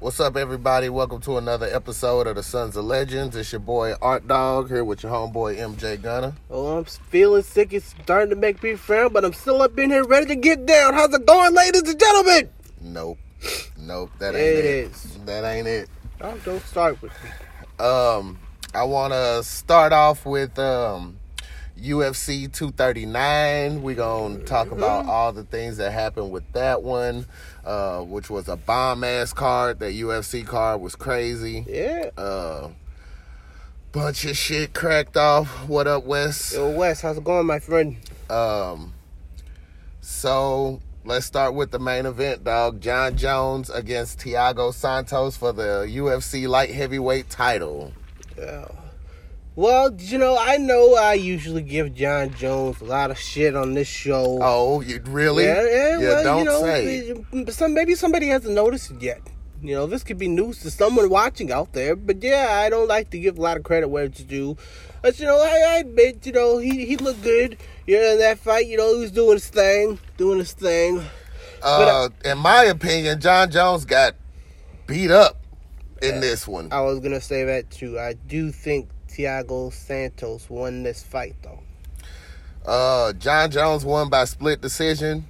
What's up, everybody? Welcome to another episode of the Sons of Legends. It's your boy Art Dog here with your homeboy MJ Gunner. Oh, I'm feeling sick. It's starting to make me frown, but I'm still up in here ready to get down. How's it going, ladies and gentlemen? Nope, nope, that ain't It it. is. That ain't it. Oh, don't start with me. Um, I want to start off with um, UFC 239. We're gonna talk about all the things that happened with that one, uh, which was a bomb ass card. That UFC card was crazy. Yeah. Uh, bunch of shit cracked off. What up, Wes? Yo, Wes, how's it going, my friend? Um, so let's start with the main event, dog. Jon Jones against Thiago Santos for the UFC light heavyweight title. Yeah. Well, you know, I know I usually give Jon Jones a lot of shit on this show. Oh, you really? Yeah, yeah, well, don't you know, say. Some maybe somebody hasn't noticed it yet. You know, this could be news to someone watching out there. But yeah, I don't like to give a lot of credit where it's due. But you know, I, I admit, you know, he he looked good. Yeah, in that fight, you know, he was doing his thing, doing his thing. Uh, in my opinion, Jon Jones got beat up in this one. I was gonna say that too. I do think Thiago Santos won this fight though. Uh, Jon Jones won by split decision.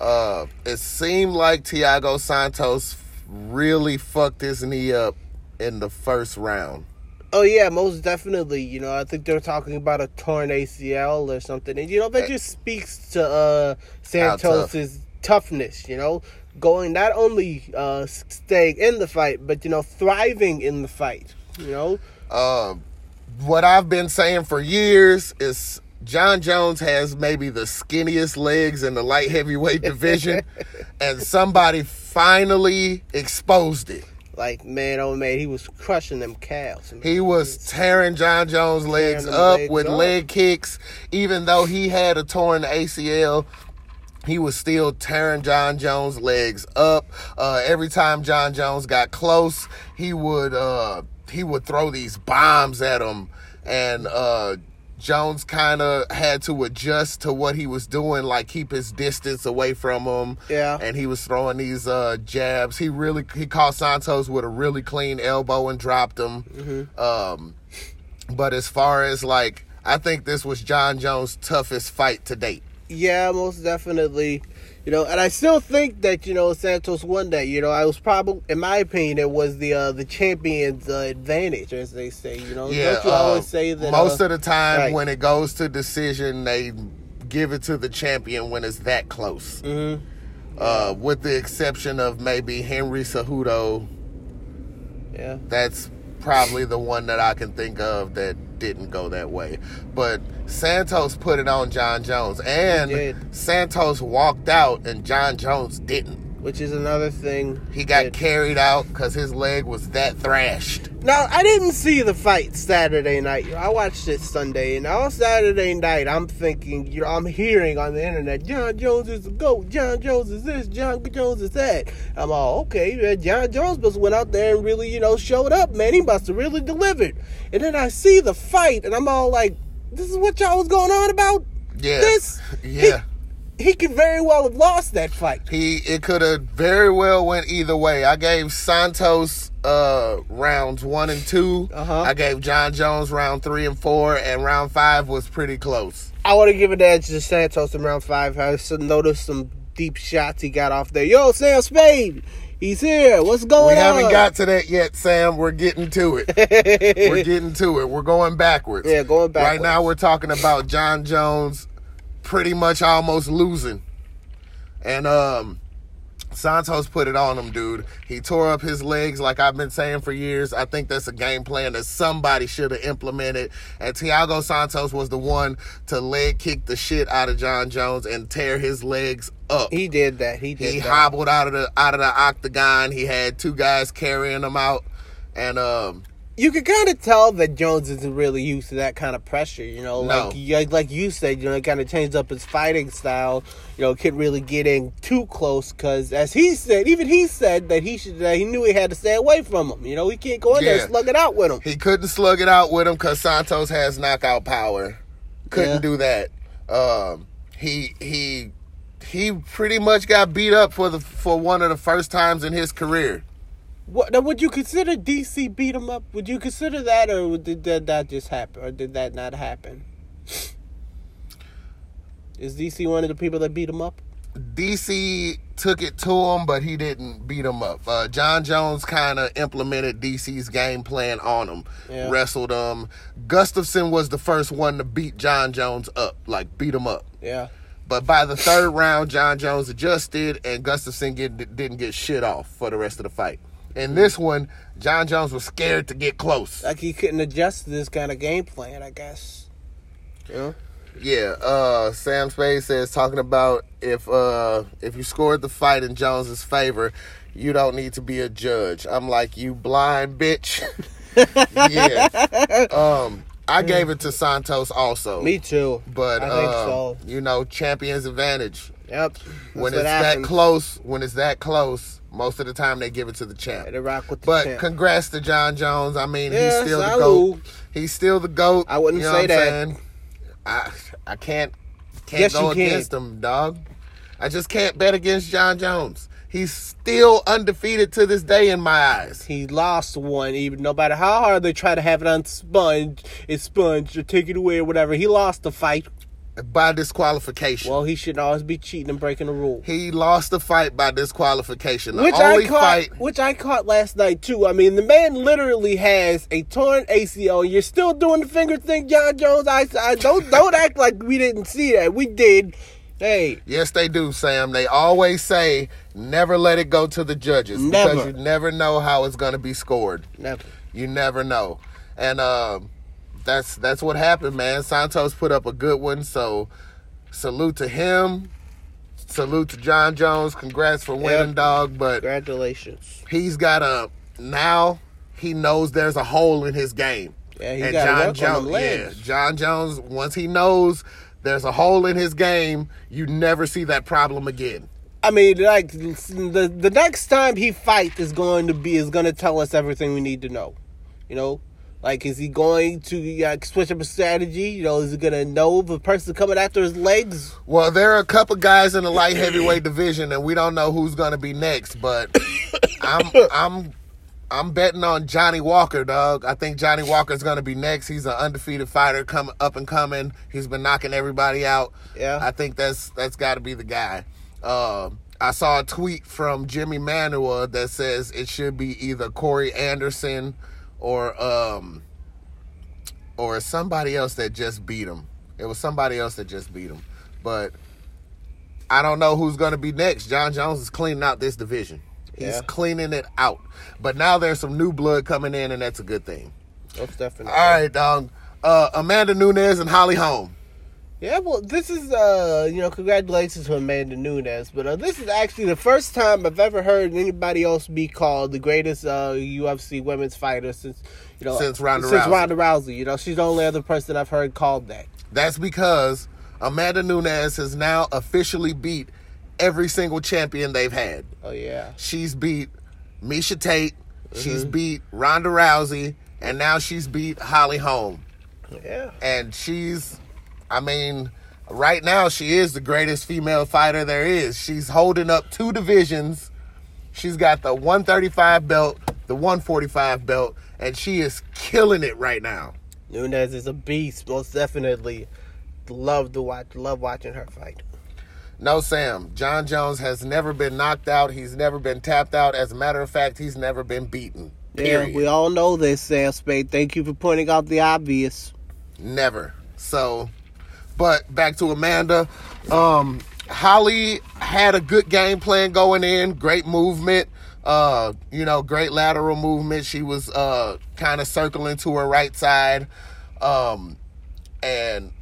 Uh, it seemed like Thiago Santos really fucked his knee up in the first round. Oh yeah, most definitely. You know, I think they're talking about a torn ACL or something, and you know that just speaks to uh, Santos's toughness. You know, going not only uh, staying in the fight, but you know, thriving in the fight. You know, Uh, what I've been saying for years is Jon Jones has maybe the skinniest legs in the light heavyweight division, and somebody finally exposed it. like man, oh man, he was crushing them calves. man. He was tearing Jon Jones' legs up legs with up. leg kicks, even though he had a torn ACL. He was still tearing Jon Jones' legs up. Uh, every time Jon Jones got close, he would uh, he would throw these bombs at him, and uh, Jones kind of had to adjust to what he was doing, like keep his distance away from him. Yeah. and he was throwing these uh, jabs. He really he caught Santos with a really clean elbow and dropped him. Um, but as far as like, I think this was Jon Jones' toughest fight to date. Yeah, most definitely. You know, and I still think that you know Santos won that. You know, I was probably, in my opinion, it was the uh, the champion's uh, advantage, as they say. You know, Yeah, don't you uh, always say that most uh, of the time right. when it goes to decision, they give it to the champion when it's that close. Mhm. Uh, with the exception of maybe Henry Cejudo, Yeah, that's probably the one that I can think of that didn't go that way. But Santos put it on Jon Jones, and Santos walked out, and Jon Jones didn't. Which is another thing. He got that- carried out because his leg was that thrashed. Now, I didn't see the fight Saturday night. I watched it Sunday, and all Saturday night, I'm thinking, you know, I'm hearing on the internet, Jon Jones is the GOAT, Jon Jones is this, Jon Jones is that. I'm all, okay, man, Jon Jones must went out there and really, you know, showed up, man. He must have really delivered. And then I see the fight, and I'm all like, this is what y'all was going on about? Yeah, This? yeah. He could very well have lost that fight. He it could have very well went either way. I gave Santos uh rounds one and 2 Uh-huh. I gave Jon Jones round three and four, and round five was pretty close. I want to give it the edge to Santos in round five. I noticed some deep shots he got off there. Yo, Sam Spade, he's here. What's going on? We haven't got to that yet, Sam. We're getting to it. we're getting to it. We're going backwards. Yeah, going backwards. Right now, we're talking about Jon Jones pretty much almost losing. And um Santos put it on him, dude. He tore up his legs like I've been saying for years. I think that's a game plan that somebody should have implemented. And Thiago Santos was the one to leg kick the shit out of Jon Jones and tear his legs up. He did that. He did He that. hobbled out of the out of the octagon. He had two guys carrying him out, and um, you can kind of tell that Jones isn't really used to that kind of pressure. You know, No. like like you said, you know, he kind of changed up his fighting style. You know, couldn't really get in too close because, as he said, even he said that he should. That he knew he had to stay away from him. You know, he can't go in there and slug it out with him. he couldn't slug it out with him because Santos has knockout power. Couldn't Yeah. do that. Um, he he he pretty much got beat up for the for one of the first times in his career. What now, would you consider DC beat him up? Would you consider that, or did that, that just happen, or did that not happen? Is DC one of the people that beat him up? DC took it to him, but he didn't beat him up. Uh, Jon Jones kind of implemented DC's game plan on him, Yeah. wrestled him. Gustafsson was the first one to beat Jon Jones up, like beat him up. Yeah. But by the third round, Jon Jones adjusted, and Gustafsson get, didn't get shit off for the rest of the fight. In this one, Jon Jones was scared to get close. Like he couldn't adjust to this kind of game plan, I guess. Yeah. Yeah, uh, Sam Spade says talking about if uh, if you scored the fight in Jones's favor, you don't need to be a judge. I'm like, you blind bitch. yeah. Um, I gave it to Santos also. Me too. But I think uh, so. you know, champions advantage. Yep. When it's that close, when it's that close, most of the time they give it to the champ. They rock with the But champ. congrats to Jon Jones. I mean, Yeah, he's still the goat. He's still the goat. I wouldn't you know say that. I I can't can't Yes, go you can. against him, dog. I just can't bet against Jon Jones. He's still undefeated to this day in my eyes. he lost one, even no matter how hard they try to have it unsponged, it's sponged or take it away or whatever. He lost the fight. By disqualification. Well, he should always be cheating and breaking the rule. he lost the fight by disqualification. The Which I caught, fight which I caught last night too. I mean, the man literally has a torn ACL. You're still doing the finger thing, Jon Jones. I, I don't don't act like we didn't see that. We did. Hey, Yes, they do, Sam. They always say never let it go to the judges because you never know how it's going to be scored. never. You never know, and um, that's that's what happened, man. Santos put up a good one, so salute to him. Salute to Jon Jones. Congrats for winning, Yep. dog. But Congratulations. he's got a now. He knows there's a hole in his game. Yeah, he and gotta Jon Jones, yeah. Jon Jones. Once he knows there's a hole in his game, you never see that problem again. I mean, like the the next time he fights is going to be is going to tell us everything we need to know. You know, like is he going to uh, switch up a strategy? You know, is he going to know the person coming after his legs? Well, there are a couple guys in the light heavyweight division, and we don't know who's going to be next. But I'm I'm I'm betting on Johnny Walker, dog. I think Johnny Walker's going to be next. He's an undefeated fighter, come up and coming. He's been knocking everybody out. Yeah. I think that's that's got to be the guy. Uh, I saw a tweet from Jimi Manuwa that says it should be either Corey Anderson or um or somebody else that just beat him. It was somebody else that just beat him, but I don't know who's going to be next. Jon Jones is cleaning out this division. He's Yeah. cleaning it out. But now there's some new blood coming in, and that's a good thing. Most definitely. All right, dog. Uh, Amanda Nunes and Holly Holm. Yeah, well, this is uh, you know, congratulations to Amanda Nunes, but uh, this is actually the first time I've ever heard anybody else be called the greatest uh UFC women's fighter since you know Since Ronda since Rousey. Ronda Rousey. You know, she's the only other person I've heard called that. That's because Amanda Nunes has now officially beat every single champion they've had. Oh yeah, She's beat Miesha Tate. Mm-hmm. She's beat Ronda Rousey, and now she's beat Holly Holm. yeah. and she's I mean, right now she is the greatest female fighter there is. She's holding up two divisions. She's got the 135 belt, the 145 belt, and she is killing it right now. Nunes is a beast, most definitely. Love to watch, love watching her fight. No, Sam. Jon Jones has never been knocked out. He's never been tapped out. As a matter of fact, he's never been beaten. Period. Yeah, we all know this, Sam Spade. Thank you for pointing out the obvious. Never. So, but back to Amanda. Um, Holly had a good game plan going in. Great movement. Uh, you know, great lateral movement. She was uh kind of circling to her right side. Um, and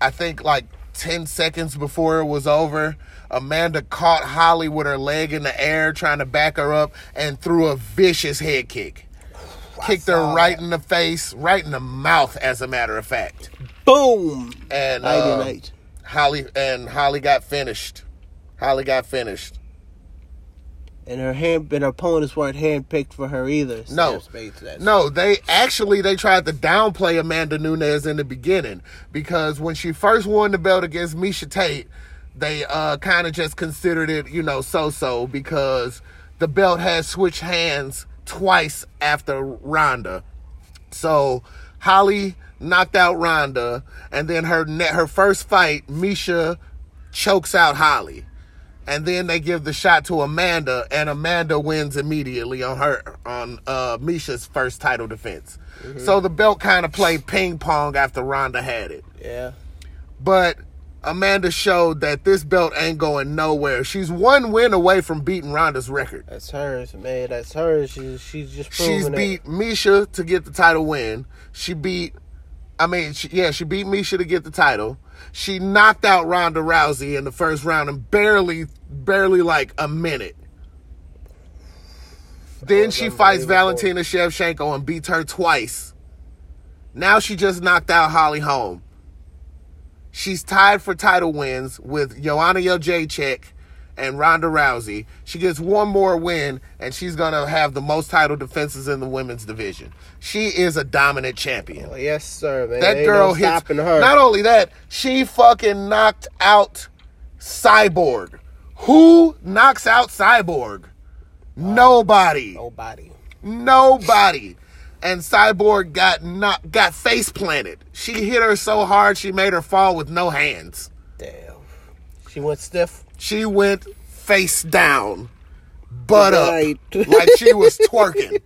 I think like 10 seconds before it was over, Amanda caught Holly with her leg in the air, trying to back her up, and threw a vicious head kick. Kicked her right that. in the face, right in the mouth, as a matter of fact. Boom! And uh. Holly and Holly got finished. Holly got finished. And her hand and her opponents weren't handpicked for her either. No. Spade says. No, they actually they tried to downplay Amanda Nunes in the beginning because when she first won the belt against Miesha Tate, they uh, kind of just considered it, you know, so-so because the belt had switched hands twice after Ronda. So Holly knocked out Ronda, and then her ne- her first fight, Miesha chokes out Holly. And then they give the shot to Amanda, and Amanda wins immediately on her on uh, Miesha's first title defense. So the belt kind of played ping pong after Ronda had it. Yeah. But Amanda showed that this belt ain't going nowhere. She's one win away from beating Ronda's record. That's hers, man. That's hers. She's she's just proving She's it. beat Miesha to get the title win. She beat, I mean, she, yeah, she beat Miesha to get the title. She knocked out Ronda Rousey in the first round in barely, barely like a minute. Then she fights. Valentina Shevchenko and beats her twice. Now she just knocked out Holly Holm. She's tied for title wins with Joanna Jacek and Ronda Rousey. She gets one more win, and she's gonna have the most title defenses in the women's division. She is a dominant champion. Oh, yes, sir, man. That Ain't girl no hits. her. Not only that, she fucking knocked out Cyborg. Who knocks out Cyborg? Uh, nobody. Nobody. Nobody. And Cyborg got not got face planted. She hit her so hard she made her fall with no hands. Damn. She went stiff. She went face down, butt up, like she was twerking.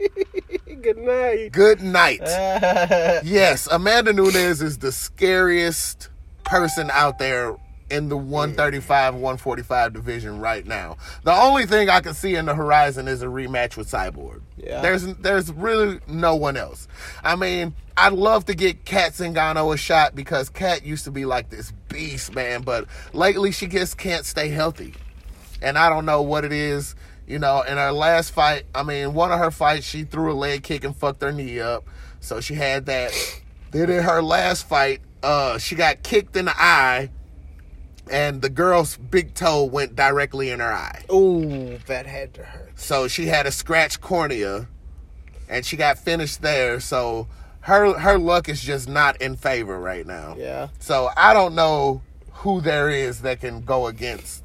Good night. Good night. Yes, Amanda Nunes is the scariest person out there in the 135 145 division right now. The only thing I can see in the horizon is a rematch with Cyborg. Yeah. There's there's really no one else. I mean, I'd love to get Cat Zingano a shot because Cat used to be like this beast, man, but lately she just can't stay healthy. And I don't know what it is. You know, in her last fight, I mean, one of her fights, she threw a leg kick and fucked her knee up. So she had that. Then in her last fight, uh, she got kicked in the eye, and the girl's big toe went directly in her eye. Ooh, that had to hurt. So she had a scratched cornea, and she got finished there. So her her luck is just not in favor right now. Yeah. So I don't know who there is that can go against.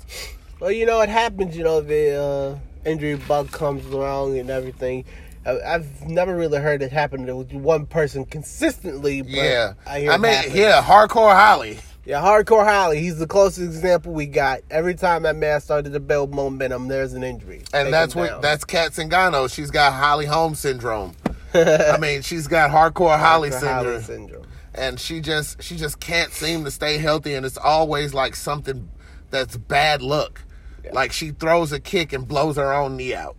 Well, you know, it happens, you know, the uh, injury bug comes along and everything. I've never really heard it happen with one person consistently. But Yeah, I, hear I mean, yeah, hardcore Holly. Yeah, Hardcore Holly, he's the closest example we got. Every time that man started to build momentum, there's an injury. And that's what that's Cat Zingano. She's got Holly Holmes syndrome. I mean, she's got hardcore Holly syndrome, Holly syndrome. and she just she just can't seem to stay healthy, and it's always like something that's bad luck. Like she throws a kick and blows her own knee out.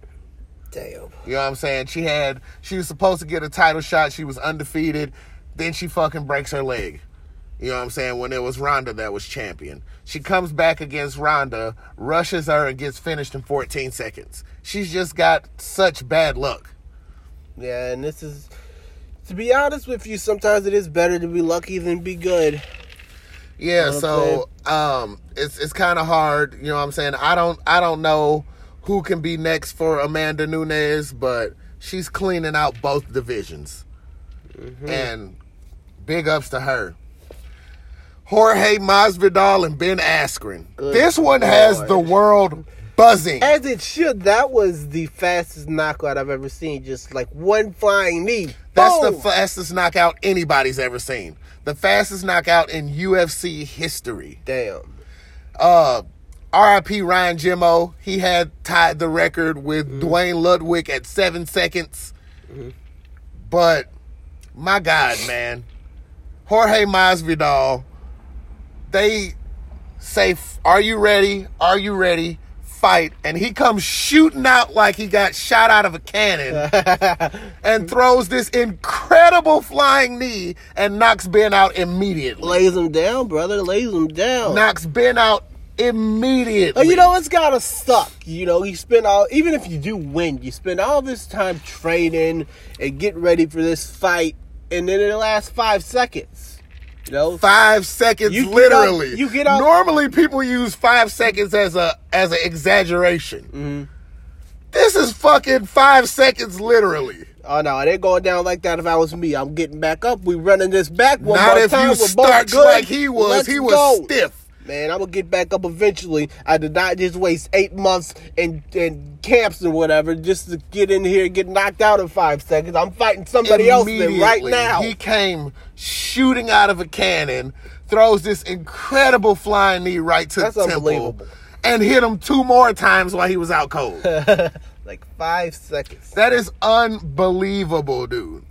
Damn. You know what I'm saying? She had she was supposed to get a title shot. She was undefeated. Then she fucking breaks her leg. You know what I'm saying? When it was Ronda that was champion. She comes back against Ronda, rushes her, and gets finished in 14 seconds. She's just got such bad luck. Yeah, and this is, to be honest with you, sometimes it is better to be lucky than be good. Yeah, Know so um it's it's kind of hard, you know what I'm saying? I don't I don't know who can be next for Amanda Nunes, but she's cleaning out both divisions. Mm-hmm. And big ups to her. Jorge Masvidal and Ben Askren. Good this one has the world buzzing. As it should. That was the fastest knockout I've ever seen. Just like one flying knee. That's the fastest knockout anybody's ever seen. The fastest knockout in UFC history. Damn. uh RIP Ryan Jimmo, he had tied the record with Duane Ludwig at seven seconds. But my God, man, Jorge Masvidal, they say, "Are you ready? Are you ready?" Fight, and he comes shooting out like he got shot out of a cannon, and throws this incredible flying knee and knocks Ben out immediately. Lays him down, brother. Lays him down. Knocks Ben out immediately. You know it's gotta suck. You know, you spend all even if you do win, you spend all this time training and getting ready for this fight, and then in the last five seconds, five seconds You get literally out- you get out- normally people use five seconds as a as an exaggeration Mm-hmm. this is fucking five seconds literally oh no, it ain't going down like that. If I was me, I'm getting back up. We running this back one not more if time. you starch like he was Let's he was go. stiff man. I'm gonna get back up eventually. I did not just waste eight months in in camps or whatever just to get in here and get knocked out in five seconds. I'm fighting somebody else then right now. He came shooting out of a cannon, throws this incredible flying knee right to That's the temple, and hit him two more times while he was out cold. like five seconds. That is unbelievable, dude.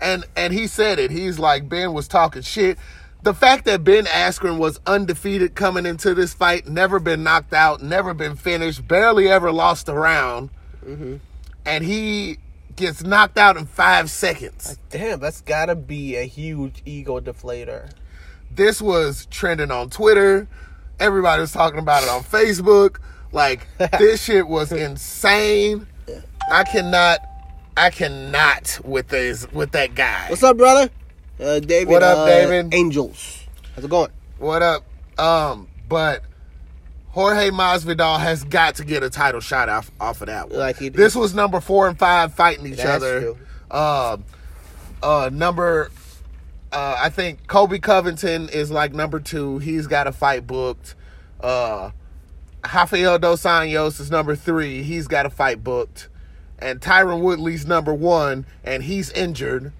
And and he said it. He's like Ben was talking shit. The fact that Ben Askren was undefeated coming into this fight, never been knocked out, never been finished, barely ever lost a round, mm-hmm. and he gets knocked out in five seconds. Damn, that's gotta be a huge ego deflator. This was trending on Twitter. Everybody was talking about it on Facebook. Like this shit was insane. I cannot, I cannot with this with that guy. What's up, brother? Uh, David. What up, uh, David? Angels. How's it going? What up? Um, but Jorge Masvidal has got to get a title shot off off of that one. Like he- this was number four and five fighting each That's other. true. Uh, uh, number, uh, I think Colby Covington is like number two. He's got a fight booked. Uh, Rafael dos Anjos is number three. He's got a fight booked. And Tyron Woodley's number one, and he's injured.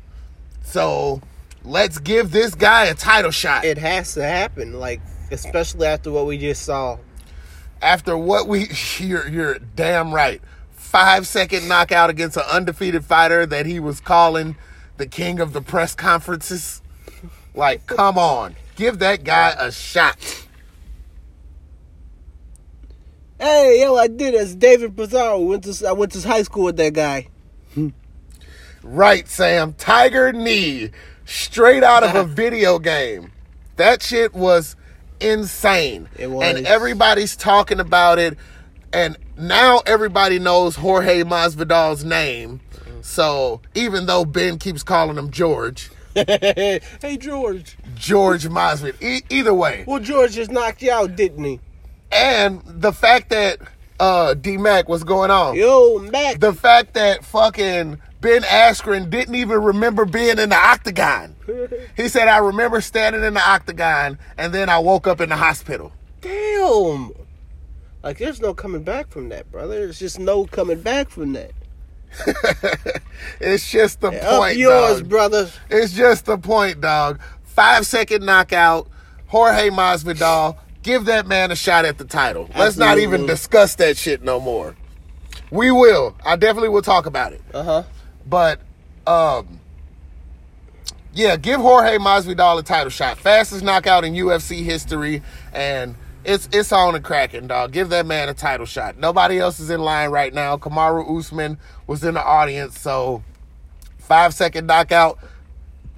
So let's give this guy a title shot. It has to happen, like especially after what we just saw. after what we you're you're damn right. Five second knockout against an undefeated fighter that he was calling the king of the press conferences. Like, come on. Give that guy a shot. Hey, yo, I did it. It's David Pizarro. Went to I went to high school with that guy. Right, Sam. Tiger knee. Straight out of a video game. That shit was insane. It was. And everybody's talking about it. And now everybody knows Jorge Masvidal's name. So even though Ben keeps calling him George, hey, George. George Masvidal. E- either way, Well, George just knocked you out, didn't he? and the fact that uh, D Mac was going on, Yo, Mac. the fact that fucking Ben Askren didn't even remember being in the octagon. He said, "I remember standing in the octagon, and then I woke up in the hospital." Damn. Like, there's no coming back from that, brother. There's just no coming back from that. It's just the Up point, yours, dog. brother. It's just the point, dog. Five second knockout, Jorge Masvidal. Give that man a shot at the title. Let's not even discuss that shit no more. We will. I definitely will talk about it. Uh huh. But um yeah, give Jorge Masvidal a title shot. Fastest knockout in UFC history and it's it's on and cracking, dog. Give that man a title shot. Nobody else is in line right now. Kamaru Usman was in the audience, so five second knockout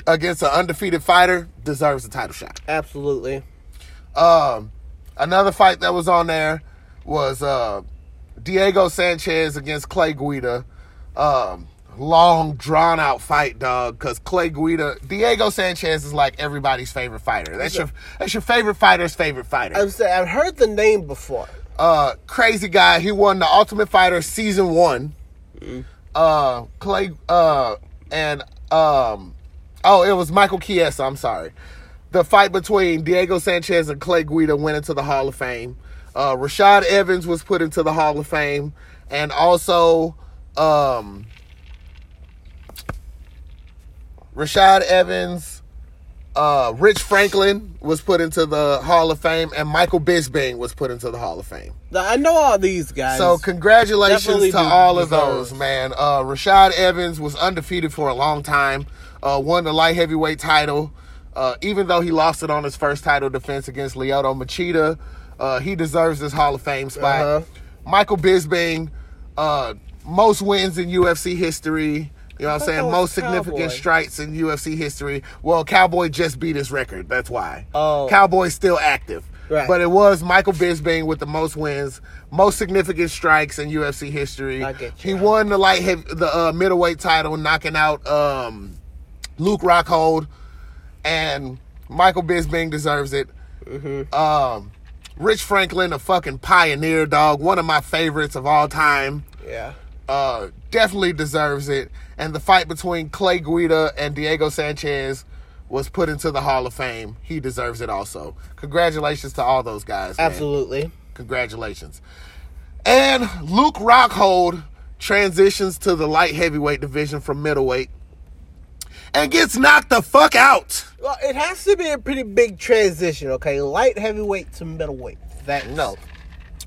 against an undefeated fighter deserves a title shot. Absolutely. Um, another fight that was on there was uh, Diego Sanchez against Clay Guida. Um, long drawn out fight, dog. Because Clay Guida, Diego Sanchez is like everybody's favorite fighter. That's your that's your favorite fighter's favorite fighter. I've said I've heard the name before. Uh, crazy guy. He won the Ultimate Fighter season one. Uh, Clay. Uh, and um, oh, it was Michael Chiesa. I'm sorry. The fight between Diego Sanchez and Clay Guida went into the Hall of Fame. Uh, Rashad Evans was put into the Hall of Fame, and also um, Rashad Evans, uh, Rich Franklin was put into the Hall of Fame, and Michael Bisping was put into the Hall of Fame. I know all these guys. So congratulations Definitely to all of those, man. Uh, Rashad Evans was undefeated for a long time. Uh, won the light heavyweight title, uh, even though he lost it on his first title defense against Lyoto Machida. Uh, he deserves this Hall of Fame spot. Uh-huh. Michael Bisping, uh, most wins in UFC history. You know what I'm saying? Most significant Cowboy. strikes in UFC history. Well, Cowboy just beat his record. That's why. Oh. Cowboy's still active. Right. But it was Michael Bisping with the most wins, most significant strikes in UFC history. He won the light heavy, the uh, middleweight title, knocking out um, Luke Rockhold, and Michael Bisping deserves it. Mm-hmm. Um, Rich Franklin, a fucking pioneer dog, one of my favorites of all time yeah. uh, definitely deserves it. And the fight between Clay Guida and Diego Sanchez was put into the Hall of Fame, he deserves it also. Congratulations to all those guys. man. Absolutely. Congratulations. And Luke Rockhold transitions to the light heavyweight division from middleweight and gets knocked the fuck out. Well, it has to be a pretty big transition, okay? Light heavyweight to middleweight. That No.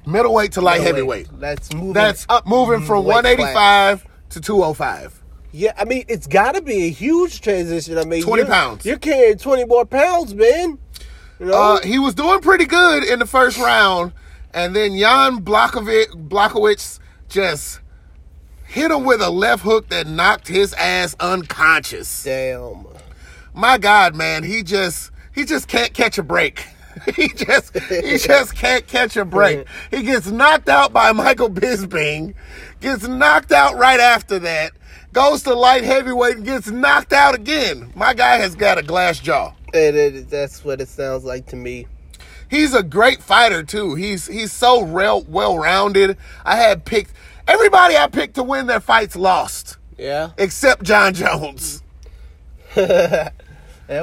Middleweight to light middleweight. heavyweight. That's moving. That's up moving from weight 185 to 205. Yeah, I mean it's got to be a huge transition. I mean, 20 you're- pounds. You're carrying twenty more pounds, man. You know, Uh, he was doing pretty good in the first round, and then Jan Blachowicz just hit him with a left hook that knocked his ass unconscious. damn. My God, man, he just he just can't catch a break. he just he just can't catch a break. He gets knocked out by Michael Bisping, gets knocked out right after that, goes to light heavyweight and gets knocked out again. My guy has got a glass jaw. And it, that's what it sounds like to me. He's a great fighter too. He's he's so real well rounded. I had picked everybody I picked to win their fights lost Yeah. except Jon Jones. Yeah.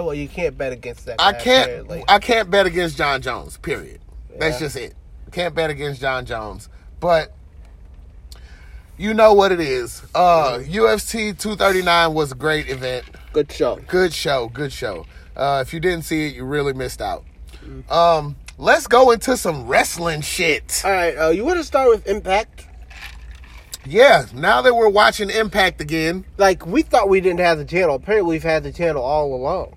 Well, you can't bet against that. I can't apparently. I can't bet against Jon Jones. Period. That's just it. Can't bet against Jon Jones. But you know what it is. Uh UFC 239 was a great event. Good show. Good show, good show. Uh if you didn't see it, you really missed out. Um let's go into some wrestling shit. All right. Uh, you want to start with Impact? Yeah, now that we're watching Impact again, Like we thought we didn't have the channel. Apparently, we've had the channel all along.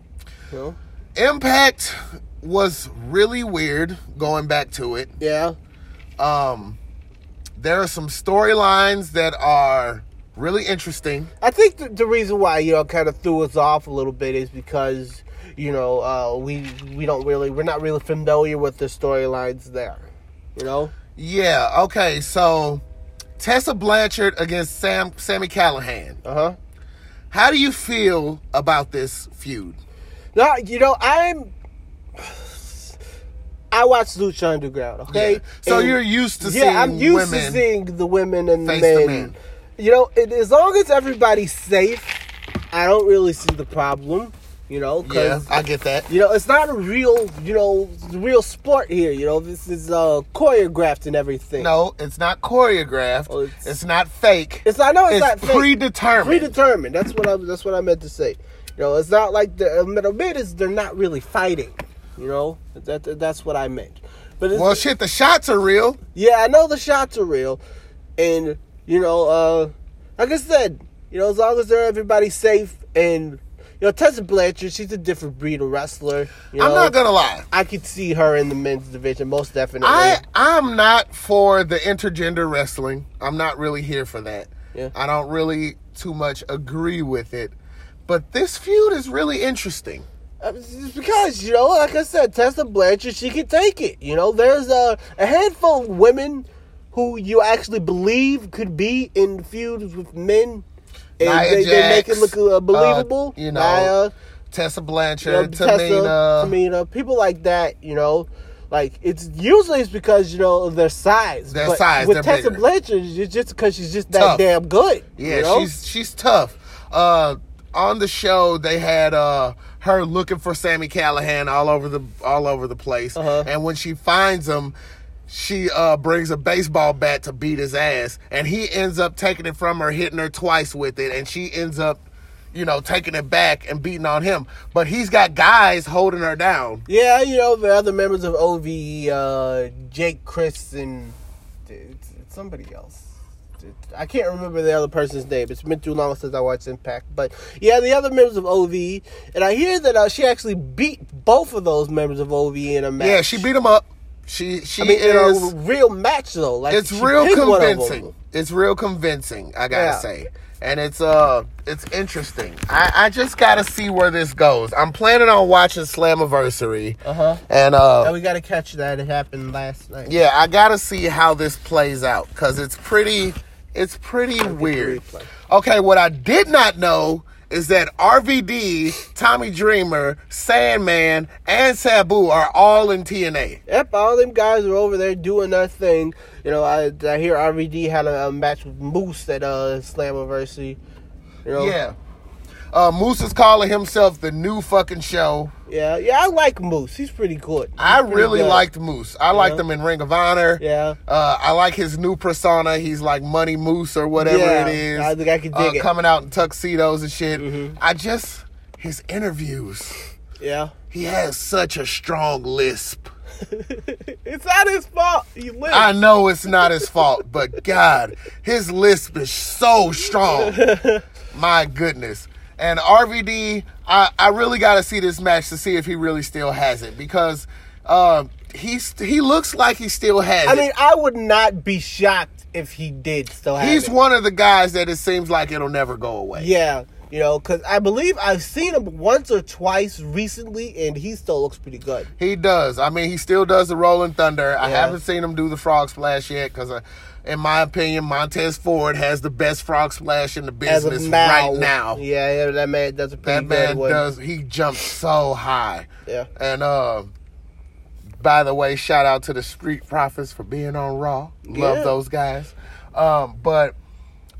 You know? Impact was really weird going back to it. Yeah. Um there are some storylines that are really interesting. I think the, the reason why you know kind of threw us off a little bit is because you know uh, we we don't really we're not really familiar with the storylines there. You know. Yeah, okay, so Tessa Blanchard against Sam Sami Callihan. Uh huh. How do you feel about this feud? No, you know I'm. I watch Lucha Underground. Okay. Yeah. So And- you're used to yeah, seeing I'm used to seeing the women and the the men. men. You know, it, as long as everybody's safe, I don't really see the problem. You know, Yeah, I get that. you know it's not a real, you know, real sport here. You know, this is uh choreographed and everything. No, it's not choreographed. Oh, it's, it's- not fake. it's not. No, it's, It's not fake. predetermined. Predetermined. That's what I. That's what I meant to say. You know, it's not like the middle mid is they're not really fighting. You know, that that's what I meant. But it's, well, shit, the shots are real. Yeah, I know the shots are real, and you know, uh, like I said, you know, as long as they're everybody's safe, and you know, Tessa Blanchard, she's a different breed of wrestler. You know, I'm not gonna lie. I could see her in the men's division most definitely. I I'm not for the intergender wrestling. I'm not really here for that. Yeah. I don't really too much agree with it. But this feud is really interesting. Uh, It's because you know, like I said, Tessa Blanchard, she can take it. You know, there's a, a handful of women who you actually believe could be in feuds with men, and Nia they, they make it look uh, believable. uh, you know, Nia, Tessa you know, Blanchard, Tamina. Tamina, people like that. You know, like it's usually it's because you know of their size. Their but size, With Tessa bigger. Blanchard, it's just because she's just that Tough. damn good. Yeah, you know? she's she's tough. Uh, on the show, they had uh, her looking for Sami Callihan all over the all over the place, Uh-huh. and when she finds him, she uh, brings a baseball bat to beat his ass, and he ends up taking it from her, hitting her twice with it, and she ends up, you know, taking it back and beating on him. But he's got guys holding her down. Yeah, you know the other members of OV, uh, Jake, Chris, and somebody else. I can't remember the other person's name. It's been too long since I watched Impact. But yeah, the other members of OV, and I hear that uh, she actually beat both of those members of OV in a match. Yeah, she beat them up. She she I mean, in is. a real match though. Like it's real picked one of them. convincing. It's real convincing. I gotta Yeah. say, and it's uh, it's interesting. I I just gotta see where this goes. I'm planning on watching Slammiversary, Uh-huh. and uh, we got to catch that. It happened last night. yeah, I gotta see how this plays out because it's pretty, it's pretty weird. Okay, what I did not know is that RVD, Tommy Dreamer, Sandman, and Sabu are all in TNA. Yep, all them guys are over there doing their thing. You know, I, I hear RVD had a, a match with Moose at uh, Slammiversary. You know, Yeah. Uh, Moose is calling himself the new fucking show. Yeah, yeah, I like Moose. He's pretty good. He's I pretty really good. liked Moose. I liked him in Ring of Honor. Yeah. Uh, I like his new persona. He's like Money Moose or whatever Yeah, it is. I think I can dig uh, it. Mm-hmm. Coming out in tuxedos and shit. I just his interviews. Yeah. He has such a strong lisp. it's not his fault. He lived. I know it's not his fault, but God, his lisp is so strong. My goodness. And RVD, I, I really got to see this match to see if he really still has it because uh, he's he looks like he still has it. I it. mean, I would not be shocked if he did still have it. He's it. one of the guys that it seems like it'll never go away. Yeah, you know, because I believe I've seen him once or twice recently, and he still looks pretty good. He does. I mean, he still does the Rolling Thunder. I haven't seen him do the Frog Splash yet because, uh, in my opinion, Montez Ford has the best Frog Splash in the business now, right now. yeah, yeah, that man does a pretty That man one. does. He jumps so high. Yeah. And uh, by the way, shout out to the Street Profits for being on Raw. Love Yeah. those guys. Um, but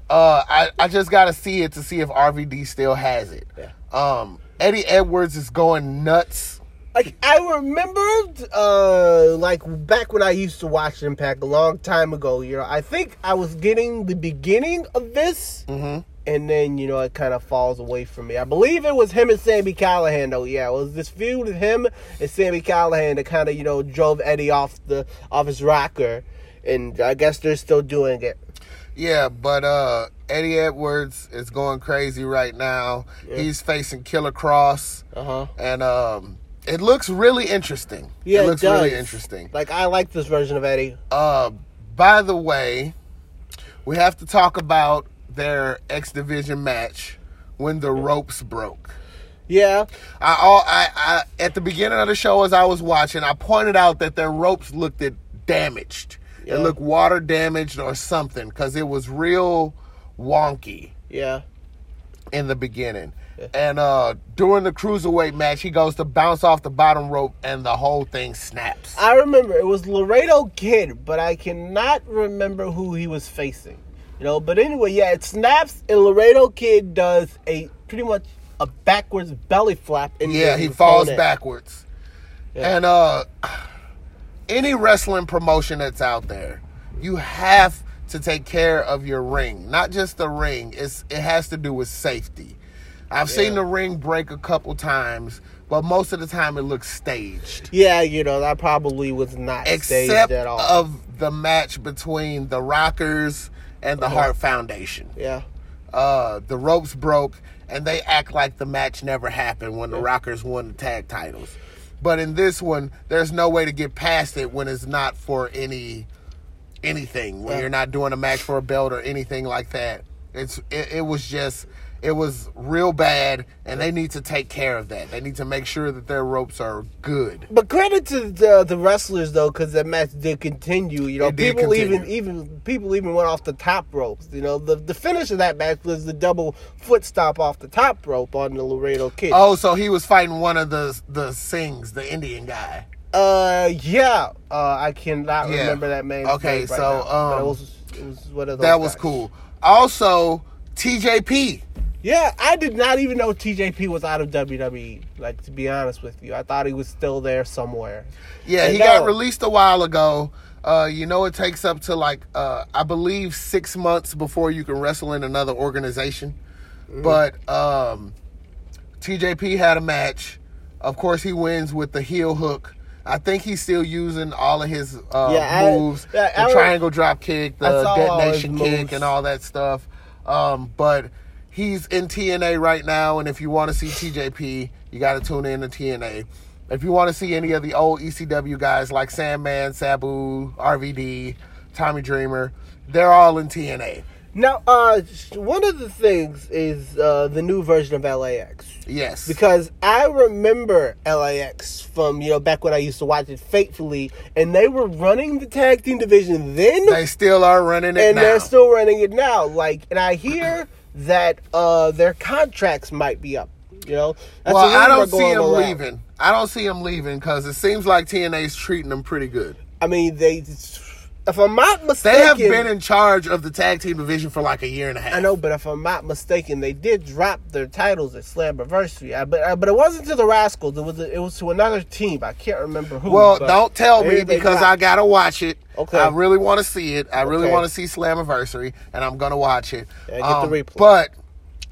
uh, I I just got to see it to see if RVD still has it. Yeah. Um, Eddie Edwards is going nuts. Like I remembered, uh, like back when I used to watch Impact a long time ago. You know, I think I was getting the beginning of this, Mhm. and then you know it kind of falls away from me. I believe it was him and Sami Callihan, though. Yeah, it was this feud with him and Sami Callihan that kind of you know drove Eddie off the off his rocker, and I guess they're still doing it. Yeah, but uh, Eddie Edwards is going crazy right now. He's facing Killer Kross, Uh huh. and um, it looks really interesting. Yeah, it looks does. really interesting. Like I like this version of Eddie. Uh, by the way, we have to talk about their X Division match when the ropes broke. Yeah, I, all, I, I at the beginning of the show as I was watching, I pointed out that their ropes looked damaged. Yeah. It looked water damaged or something because it was real wonky yeah. in the beginning. And uh during the cruiserweight match, he goes to bounce off the bottom rope and the whole thing snaps. I remember it was Laredo Kid, but I cannot remember who he was facing. You know, but anyway, yeah, it snaps and Laredo Kid does a pretty much a backwards belly flap. Yeah, he falls opponent. backwards. Yeah. And uh any wrestling promotion that's out there, you have to take care of your ring. Not just the ring. It's it has to do with safety. I've seen the ring break a couple times, but most of the time it looks staged. Yeah, you know, that probably was not staged Except at all. of the match between the Rockers and the Hart Foundation. yeah. uh, the ropes broke and they act like the match never happened when the Rockers won the tag titles. But in this one, there's no way to get past it when it's not for any anything. When Yeah. you're not doing a match for a belt or anything like that. It's it, it was just it was real bad and they need to take care of that. They need to make sure that their ropes are good. But credit to the the wrestlers though, because that match did continue. You know, people even continue. even people even went off the top ropes. You know, the the finish of that match was the double foot stop off the top rope on the Laredo Kid. Oh, so he was fighting one of the the Sings, the Indian guy. Uh, yeah. Uh, I cannot Yeah. remember that man's Okay, name right so, now, but it um, was it was one of those. That was cool. Also, TJP. Yeah, I did not even know TJP was out of WWE. Like to be honest with you, I thought he was still there somewhere. Yeah, And he got released a while ago. Uh, you know, it takes up to like uh, I believe six months before you can wrestle in another organization. Mm-hmm. But um, TJP had a match. Of course, he wins with the heel hook. I think he's still using all of his uh, Yeah, I- moves, yeah, I the re- triangle drop kick, the saw all his detonation kick, and all that stuff. Um, but he's in TNA right now, and if you want to see TJP, you got to tune in to TNA. If you want to see any of the old ECW guys like Sandman, Sabu, RVD, Tommy Dreamer, they're all in TNA. Now, uh, one of the things is uh, the new version of LAX. Yes. Because I remember LAX from, you know, back when I used to watch it faithfully, and they were running the tag team division then, they still are running it and now. they're still running it now. Like, and I hear that uh, their contracts might be up. You know, That's well, I don't see him around. leaving. I don't see him leaving because it seems like TNA's treating them pretty good. I mean, they if I'm not mistaken, They have been in charge of the tag team division for like a year and a half. I know, but if I'm not mistaken, they did drop their titles at Slammiversary. I, but uh, but it wasn't to the Rascals. It was it was to another team. I can't remember who. Well, don't tell me because I gotta watch it. Okay. I really want to see it. I really Okay. want to see Slammiversary, and I'm gonna watch it. Um, Yeah, get the replay. But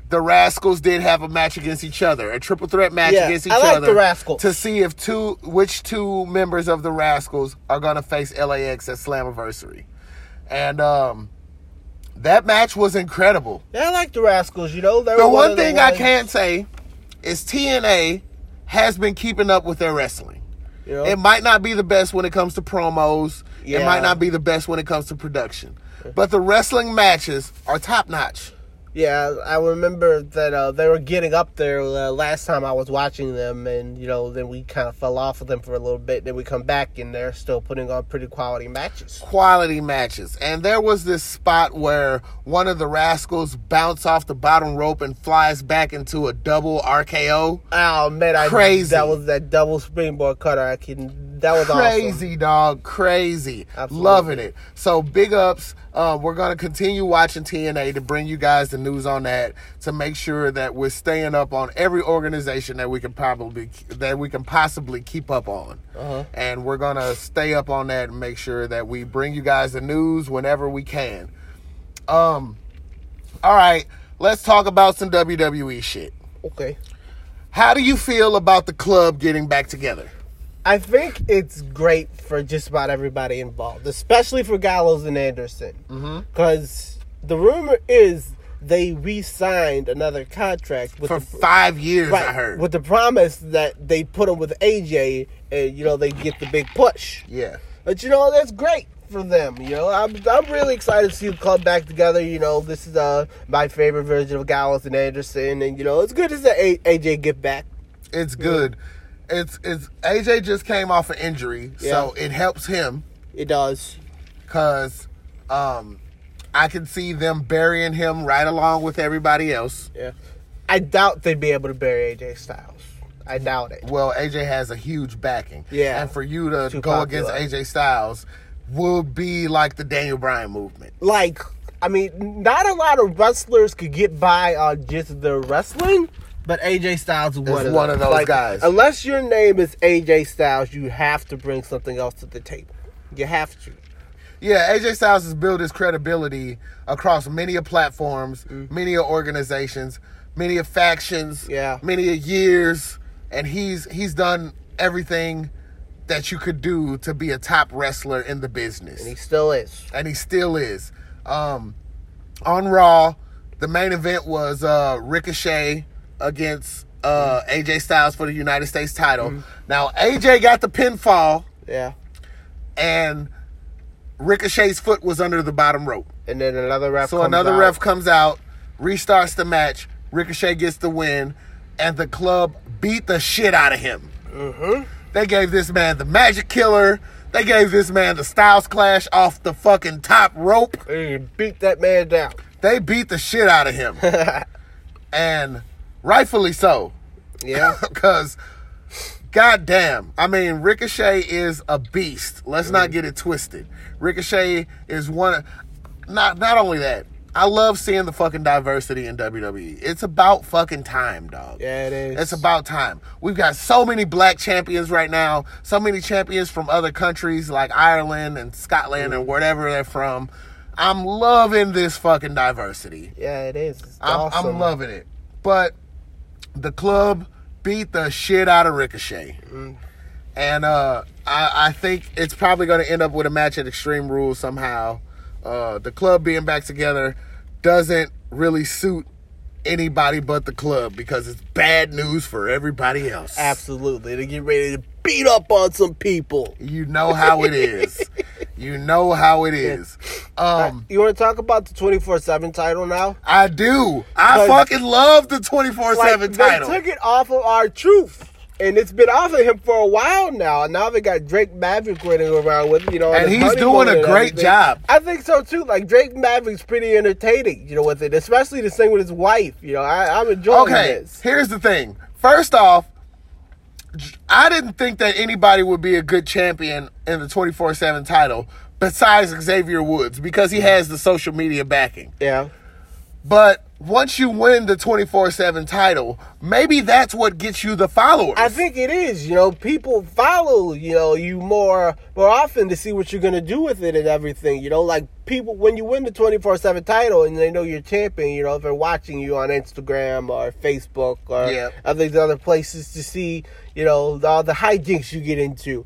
the Rascals did have a match against each other, a triple threat match Yeah, against each I like other. the Rascals. to see if two, which two members of the Rascals are gonna face LAX at Slammiversary, and um, that match was incredible. Yeah, I like the Rascals. You know, The were one of the thing I can't say is TNA has been keeping up with their wrestling. You know? It might not be the best when it comes to promos. It might not be the best when it comes to production. But the wrestling matches are top notch. Yeah, I remember that uh, they were getting up there uh, last time I was watching them, and you know, then we kind of fell off of them for a little bit. Then we come back, and they're still putting on pretty quality matches. Quality matches. And there was this spot where one of the rascals bounced off the bottom rope and flies back into a double RKO. Oh man, I Crazy. That was that double springboard cutter. I can. That was awesome. crazy dog crazy Absolutely. loving it so big ups um, we're going to continue watching tna to bring you guys the news on that to make sure that we're staying up on every organization that we can probably that we can possibly keep up on Uh-huh. and we're going to stay up on that and make sure that we bring you guys the news whenever we can um all right let's talk about some wwe shit Okay. how do you feel about the club getting back together I think it's great for just about everybody involved, especially for Gallows and Anderson. Because the rumor is they re-signed another contract with for the, five years right, i heard with the promise that they put them with AJ, and you know they get the big push. yeah But you know that's great for them. You know I'm I'm really excited to see the club back together. You know this is uh my favorite version of Gallows and Anderson, and you know it's good to see AJ get back. It's good. It's it's AJ just came off an injury, so it helps him It does. because um, I can see them burying him right along with everybody else. Yeah. I doubt they'd be able to bury AJ Styles. I doubt it. Well, AJ has a huge backing, Yeah. and for you to Too go popular. against AJ Styles would be like the Daniel Bryan movement. Like, I mean, not a lot of wrestlers could get by on just their wrestling, but AJ Styles is one, of, one of those. those Like, guys. Unless your name is AJ Styles, you have to bring something else to the table. You have to. Yeah, AJ Styles has built his credibility across many of platforms, many of organizations, many of factions, Yeah. many of years, and he's he's done everything that you could do to be a top wrestler in the business, And he still is. and he still is. Um, on Raw, the main event was uh, Ricochet against uh, AJ Styles for the United States title. Now AJ got the pinfall, Yeah. and Ricochet's foot was under the bottom rope. And then another ref. So another out. ref comes out, restarts the match. Ricochet gets the win, and the club beat the shit out of him. Mm-hmm. They gave this man the Magic Killer. They gave this man the Styles Clash off the fucking top rope. And beat that man down. They beat the shit out of him, and rightfully so. Yeah. because goddamn i mean ricochet is a beast let's not mm. get it twisted ricochet is one not not only that i love seeing the fucking diversity in wwe it's about fucking time dog Yeah, it is. it's about time. We've got so many black champions right now, so many champions from other countries like Ireland and Scotland and mm. wherever they're from. I'm loving this fucking diversity. Yeah, it is. It's I'm, awesome. I'm loving it. But the club beat the shit out of Ricochet. And uh, I, I think it's probably going to end up with a match at Extreme Rules somehow. Uh, the club being back together doesn't really suit anybody but the club because it's bad news for everybody else. Absolutely. They get ready to beat up on some people. You know how it is. You know how it is. Um, You want to talk about the 24 7 title now? I do. I fucking love the 24 Like, 7 they title. took it off of R Truth. And it's been off of him for a while now. And now they got Drake Maverick running around with, you know, And he's doing a great job. I think so too. Like Drake Maverick's pretty entertaining, you know, with it, especially the thing with his wife. You know, I, I'm enjoying Okay, this. here's the thing. First off, I didn't think that anybody would be a good champion in the 24 7 title, besides Xavier Woods because he has the social media backing. Yeah. But once you win the 24 7 title, maybe that's what gets you the followers. I think it is. You know, people follow, you know, you more more often to see what you're gonna do with it and everything. You know, like people when you win the twenty four seven title and they know you're champion, you know, if they're watching you on Instagram or Facebook or Yep. other other places to see, you know, all the hijinks you get into.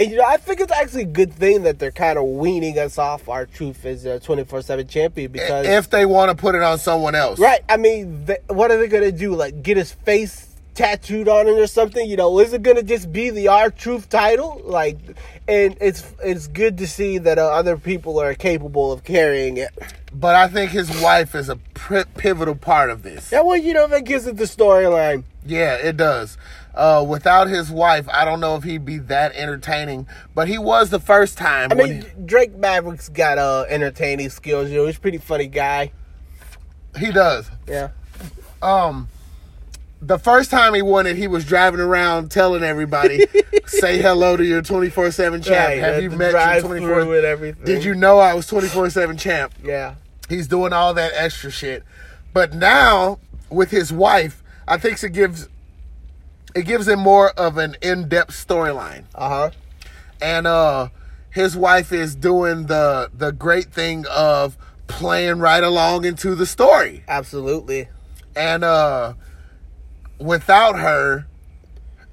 And you know, I think it's actually a good thing that they're kind of weaning us off R Truth as a twenty four seven champion because if they want to put it on someone else. Right. I mean, th- what are they gonna do? Like, get his face tattooed on it or something? You know, is it gonna just be the R Truth title? Like, and it's it's good to see that uh, other people are capable of carrying it. But I think his wife is a pivotal part of this. Yeah, well, you know, that gives it the storyline. Yeah, it does. Uh, without his wife, I don't know if he'd be that entertaining. But he was the first time. I mean, Drake Maverick's got uh entertaining skills. You know, he's a pretty funny guy. he, he does. Yeah. Um, the first time he won it, he was driving around telling everybody, "Say hello to your twenty four seven champ. Right, Have you met your twenty four? and everything. Did you know I was twenty four seven champ?" Yeah. He's doing all that extra shit. But now with his wife, I think it gives it gives him more of an in-depth storyline. Uh huh. And uh his wife is doing the the great thing of playing right along into the story. Absolutely. And uh without her,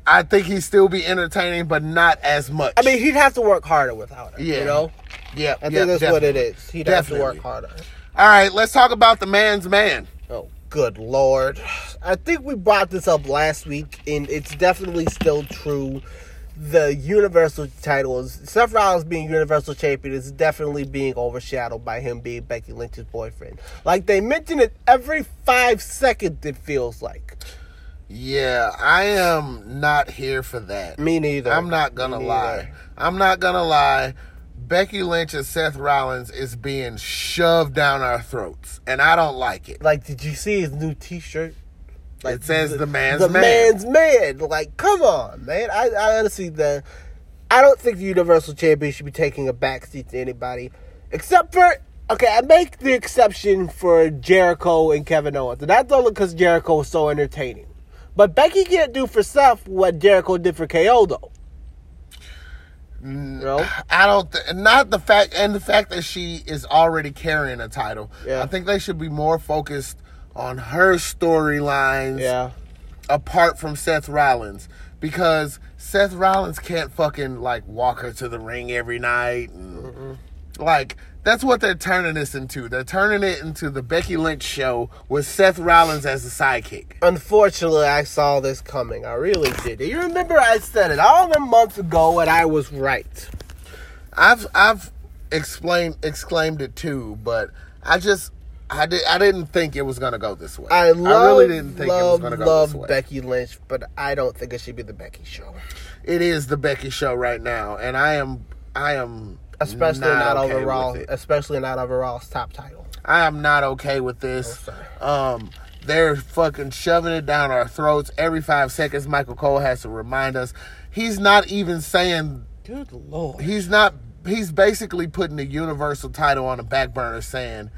I think he'd still be entertaining, but not as much. I mean, he'd have to work harder without her. Yeah. You know. yeah, I think yeah, that's what it is. He'd have to work harder. All right, let's talk about the man's man. Good lord. I think we brought this up last week, and it's definitely still true. The Universal title is Seth Rollins being Universal Champion is definitely being overshadowed by him being Becky Lynch's boyfriend. Like they mention it every five seconds, it feels like. Yeah, I am not here for that. Me neither. I'm not gonna lie. I'm not gonna lie. Becky Lynch and Seth Rollins is being shoved down our throats, and I don't like it. Like, did you see his new T-shirt? it says the, man's the man. man's man. Like, come on, man. I, I honestly, the I don't think the Universal Champion should be taking a backseat to anybody, except for okay. I make the exception for Jericho and Kevin Owens, and that's only because Jericho was so entertaining. But Becky can't do for Seth what Jericho did for KO, though. No, I don't. Th- not the fact, and the fact that she is already carrying a title. Yeah. I think they should be more focused on her storylines. yeah, apart from Seth Rollins because Seth Rollins can't fucking like walk her to the ring every night and like that's what they're turning this into. They're turning it into the Becky Lynch show with Seth Rollins as the sidekick. unfortunately, I saw this coming. I really did. You remember I said it all the months ago, and I was right. I've I've explained exclaimed it too, but I just I did I didn't think it was gonna go this way. I love, really didn't think love, it was gonna go love this way. Becky Lynch, but I don't think it should be the Becky show. it is the Becky show right now, and I am I am Especially not, okay over Raw, especially not over Raw's top title. I am not okay with this. Oh, um, they're fucking shoving it down our throats every five seconds. Michael Cole has to remind us. He's not even saying. Good lord. He's not. He's basically putting the Universal title on the back burner, saying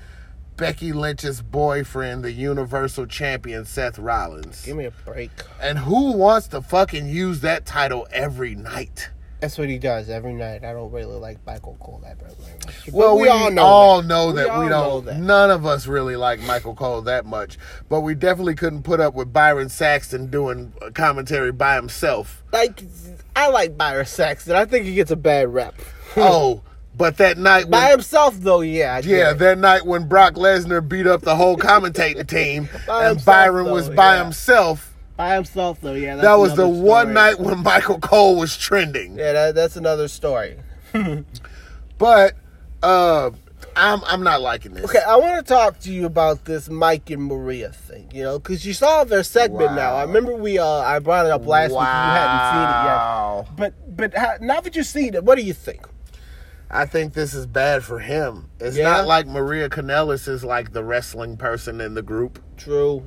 Becky Lynch's boyfriend, the Universal Champion Seth Rollins. Give me a break. And who wants to fucking use that title every night? That's what he does every night. I don't really like Michael Cole that much. Well, we, all know, all know that. that We we, don't. that. None of us really like Michael Cole that much, but we definitely couldn't put up with Byron Saxton doing commentary by himself. Like, I like Byron Saxton. I think he gets a bad rep. oh, but that night, By himself, though, yeah. I yeah, that night when Brock Lesnar beat up the whole commentating team By and Byron was by yeah. himself, By himself, though, yeah. that was the another one night when Michael Cole was trending. Yeah, that, that's another story. But uh, I'm I'm not liking this. Okay, I want to talk to you about this Mike and Maria thing. You know, because you saw their segment now. I remember we uh I brought it up last week. You hadn't seen it Wow. yet. But but how, now that you've seen it, what do you think? I think this is bad for him. It's Yeah? not like Maria Kanellis is like the wrestling person in the group. True.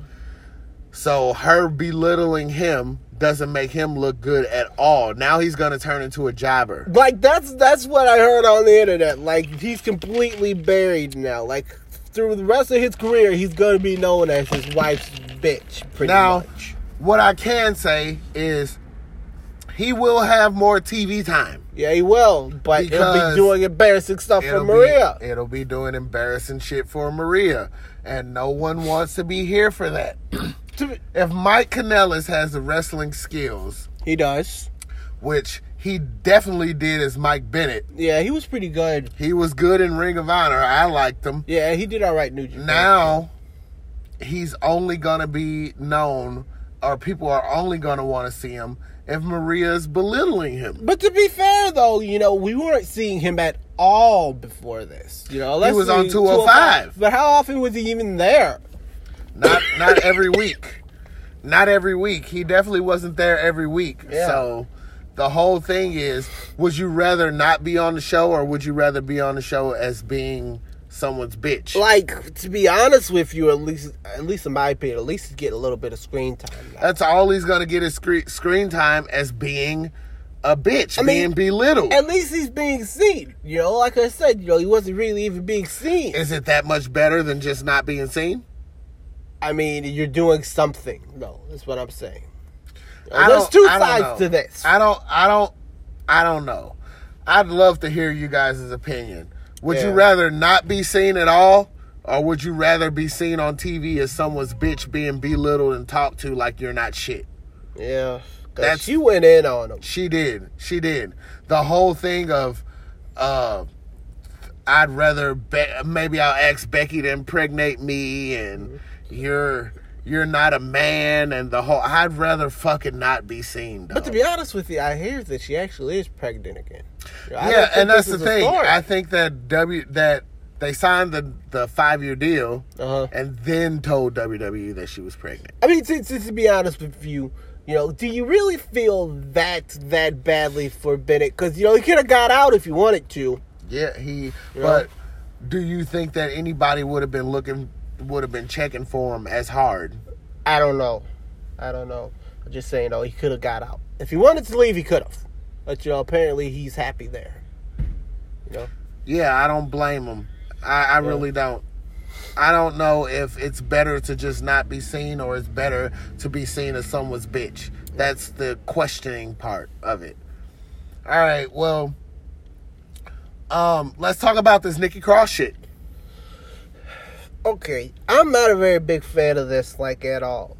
So her belittling him doesn't make him look good at all. Now he's gonna turn into a jobber. Like that's that's what I heard on the internet. Like he's completely buried now. Like through the rest of his career, he's gonna be known as his wife's bitch. Pretty Now, much. what I can say is he will have more TV time. Yeah, he will, but he'll be doing embarrassing stuff for Maria. Be, it'll be doing embarrassing shit for Maria. And no one wants to be here for that. To be- if Mike Kanellis has the wrestling skills, He does. which he definitely did as Mike Bennett, Yeah, he was pretty good. he was good in Ring of Honor. I liked him. Yeah, he did all right. New Japan. Now, he's only going to be known, or people are only going to want to see him if Maria's belittling him. But to be fair, though, you know, we weren't seeing him at all before this. You know, let's was on see, 205. But how often was he even there? Not not every week. Not every week. He definitely wasn't there every week. Yeah. So the whole thing is would you rather not be on the show or would you rather be on the show as being someone's bitch? Like, to be honest with you, at least, at least in my opinion, at least get a little bit of screen time. now. That's all he's going to get is screen, screen time as being a bitch, I mean, being belittled. At least he's being seen. You know, like I said, you know, he wasn't really even being seen. is it that much better than just not being seen? I mean, you're doing something. No, that's what I'm saying. I There's two sides to this. I don't I don't I don't know. I'd love to hear you guys' opinion. Would you rather not be seen at all? Or would you rather be seen on TV as someone's bitch being belittled and talked to like you're not shit? Yeah, That's- she went in on him. She did. She did. The whole thing of uh I'd rather be- maybe I'll ask Becky to impregnate me and you're you're not a man and the whole I'd rather fucking not be seen. But to be honest with you, I hear that she actually is pregnant again. I yeah, and that's the thing. story. I think that W that they signed the the five year deal Uh-huh. and then told WWE that she was pregnant. I mean, to, to, to be honest with you, you know, do you really feel that that badly for Bennett? Because you know he could have got out if he wanted to. Yeah, he. Yeah. But do you think that anybody would have been looking would have been checking for him as hard? I don't know. I don't know. I'm just saying, though, he could have got out if he wanted to leave. He could have, but you know, apparently he's happy there. You know, Yeah, I don't blame him. I, I really don't. I don't know if it's better to just not be seen or it's better to be seen as someone's bitch. That's the questioning part of it. All right, well, um, let's talk about this Nikki Cross shit. Okay, I'm not a very big fan of this, like at all.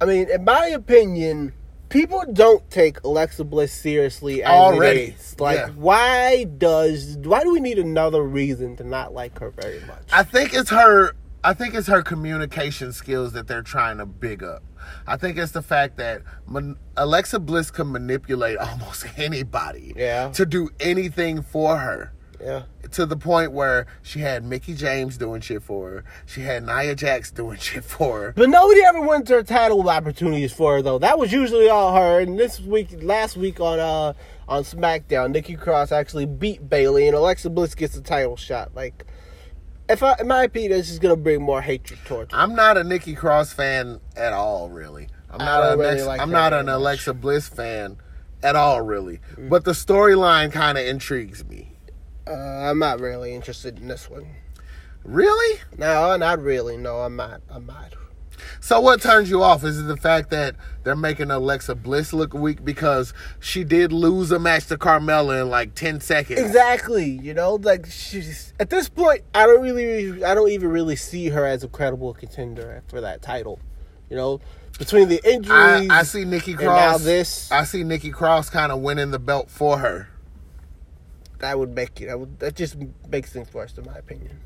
I mean, in my opinion, people don't take Alexa Bliss seriously Already. Like, yeah. why does why do we need another reason to not like her very much? I think it's her. I think it's her communication skills that they're trying to big up. I think it's the fact that man, Alexa Bliss can manipulate almost anybody Yeah. to do anything for her. Yeah, to the point where she had Mickie James doing shit for her. She had Nia Jax doing shit for her. but nobody ever wins her title opportunities for her though. That was usually all her. And this week, last week on uh on SmackDown, Nikki Cross actually beat Bayley, and Alexa Bliss gets the title shot. Like, if I, in my opinion, this is gonna bring more hatred towards her. I'm not a Nikki Cross fan at all, really. I'm not a really Alexa, like I'm not an much. Alexa Bliss fan at all, really. But the storyline kind of intrigues me. Uh, I'm not really interested in this one. Really? No, not really. No, I'm not. I'm not. So what turns you off? Is it the fact that they're making Alexa Bliss look weak because she did lose a match to Carmella in like 10 seconds? Exactly. You know, like she's at this point, I don't really, I don't even really see her as a credible contender for that title. You know, between the injuries, I see Nikki and Cross. now this, I see Nikki Cross kind of winning the belt for her. That would make it. That would that just makes things worse, in my opinion.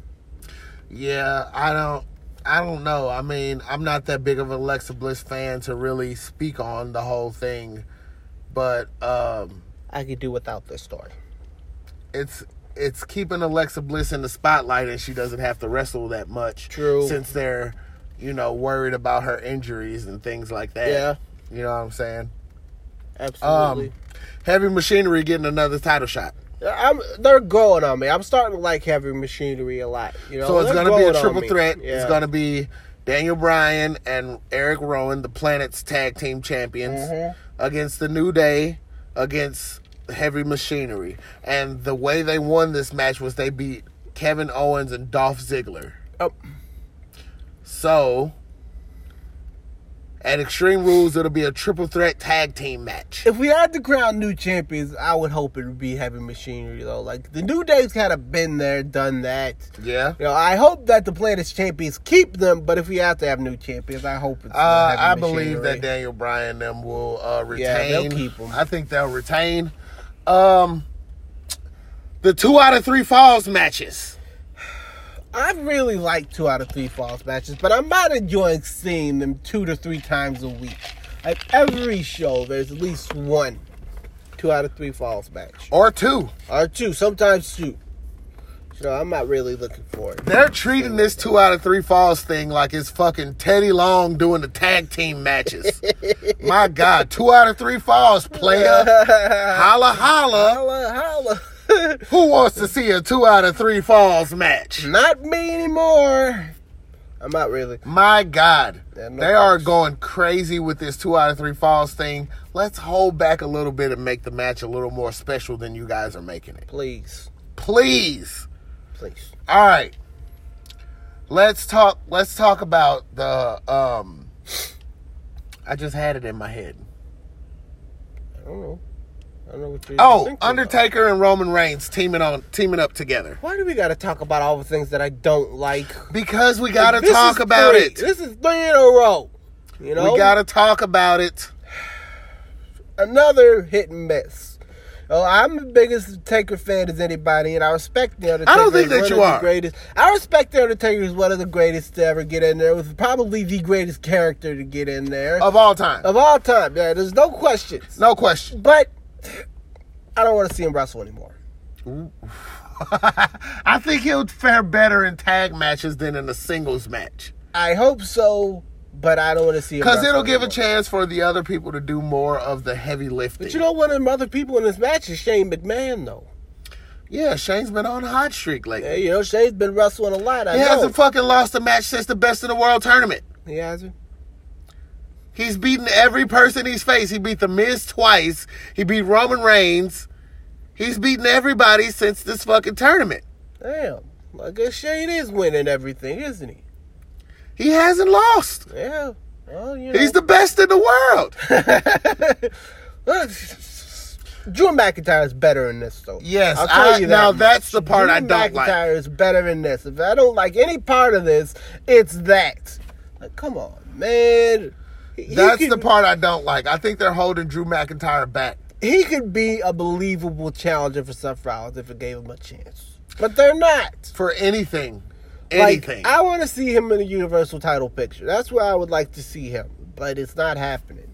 Yeah, I don't I don't know. I mean, I'm not that big of an Alexa Bliss fan to really speak on the whole thing, but um I could do without this story. it's it's keeping Alexa Bliss in the spotlight and she doesn't have to wrestle that much. True. Since they're, you know, worried about her injuries and things like that. Yeah. You know what I'm saying? Absolutely. Um Heavy Machinery getting another title shot. I'm, they're growing on me. I'm starting to like heavy machinery a lot. You know, So it's They're gonna be a triple threat. Yeah. It's gonna be Daniel Bryan and Eric Rowan, the Planet's tag team champions, Mhm. against the New Day, against Heavy Machinery. And the way they won this match was they beat Kevin Owens and Dolph Ziggler. Oh, So, at Extreme Rules, it'll be a triple threat tag team match. if we had to crown new champions, I would hope it would be Heavy Machinery though. Like the New Day's kind of been there, done that. Yeah. You know, I hope that the Planet's champions keep them, but if we have to have new champions, I hope it's. Uh, Heavy I believe that Daniel Bryan and them will uh, retain. Yeah, they'll keep 'em. I think they'll retain. Um, the two out of three falls matches. I really like two out of three falls matches, but I'm not enjoying seeing them two to three times a week. Like every show, there's at least one two out of three falls match, Or two. or two, sometimes two. So I'm not really looking for it. They're treating this two out of three falls thing like it's fucking Teddy Long doing the tag team matches. My God, two out of three falls, player. Holla, holla. holla, holla. Who wants to see a two out of three falls match? not me anymore. I'm not really. My God, Yeah, no they are going crazy with this two out of three falls thing. Let's hold back a little bit and make the match a little more special than you guys are making it. Please, Please. please. All right. Let's talk. Let's talk about the. Um, I just had it in my head. I don't know. I don't know what you're Oh, thinking about. Undertaker and Roman Reigns teaming on teaming up together Why do we got to talk about all the things that I don't like? because we got to This talk about three. it. This is three in a row. You know, We got to talk about it. another hit and miss. Oh, I'm the biggest Taker fan as anybody, and I respect the Undertaker. I don't think that you are. Greatest. I respect the Undertaker as one of the greatest to ever get in there. Was probably the greatest character to get in there Of all time, of all time. Yeah, there's no questions. no question. But I don't want to see him wrestle anymore. I think he'll fare better in tag matches than in a singles match. I hope so, but I don't want to see him Because it'll give a chance for the other people to do more of the heavy lifting. But you know, one of the other people in this match is Shane McMahon, though. yeah, Shane's been on a hot streak lately. Yeah, you know, Shane's been wrestling a lot. I he know. hasn't fucking lost a match since the best in the world tournament. He hasn't. He's beaten every person he's faced. He beat The Miz twice. He beat Roman Reigns. He's beaten everybody since this fucking tournament. Damn. I guess Shane is winning everything, isn't he? He hasn't lost. Yeah. Well, you know. He's the best in the world. Drew McIntyre is better in this, though. Yes, I'll tell I- you that. now that's the part Drew I don't like. McIntyre is better in this. If I don't like any part of this, it's that. Like, come on, man. That's could- the part I don't like. I think they're holding Drew McIntyre back. He could be a believable challenger for Seth Rollins if it gave him a chance, but they're not. For anything. Like, Anything. I want to see him in a Universal title picture. That's where I would like to see him, but it's not happening.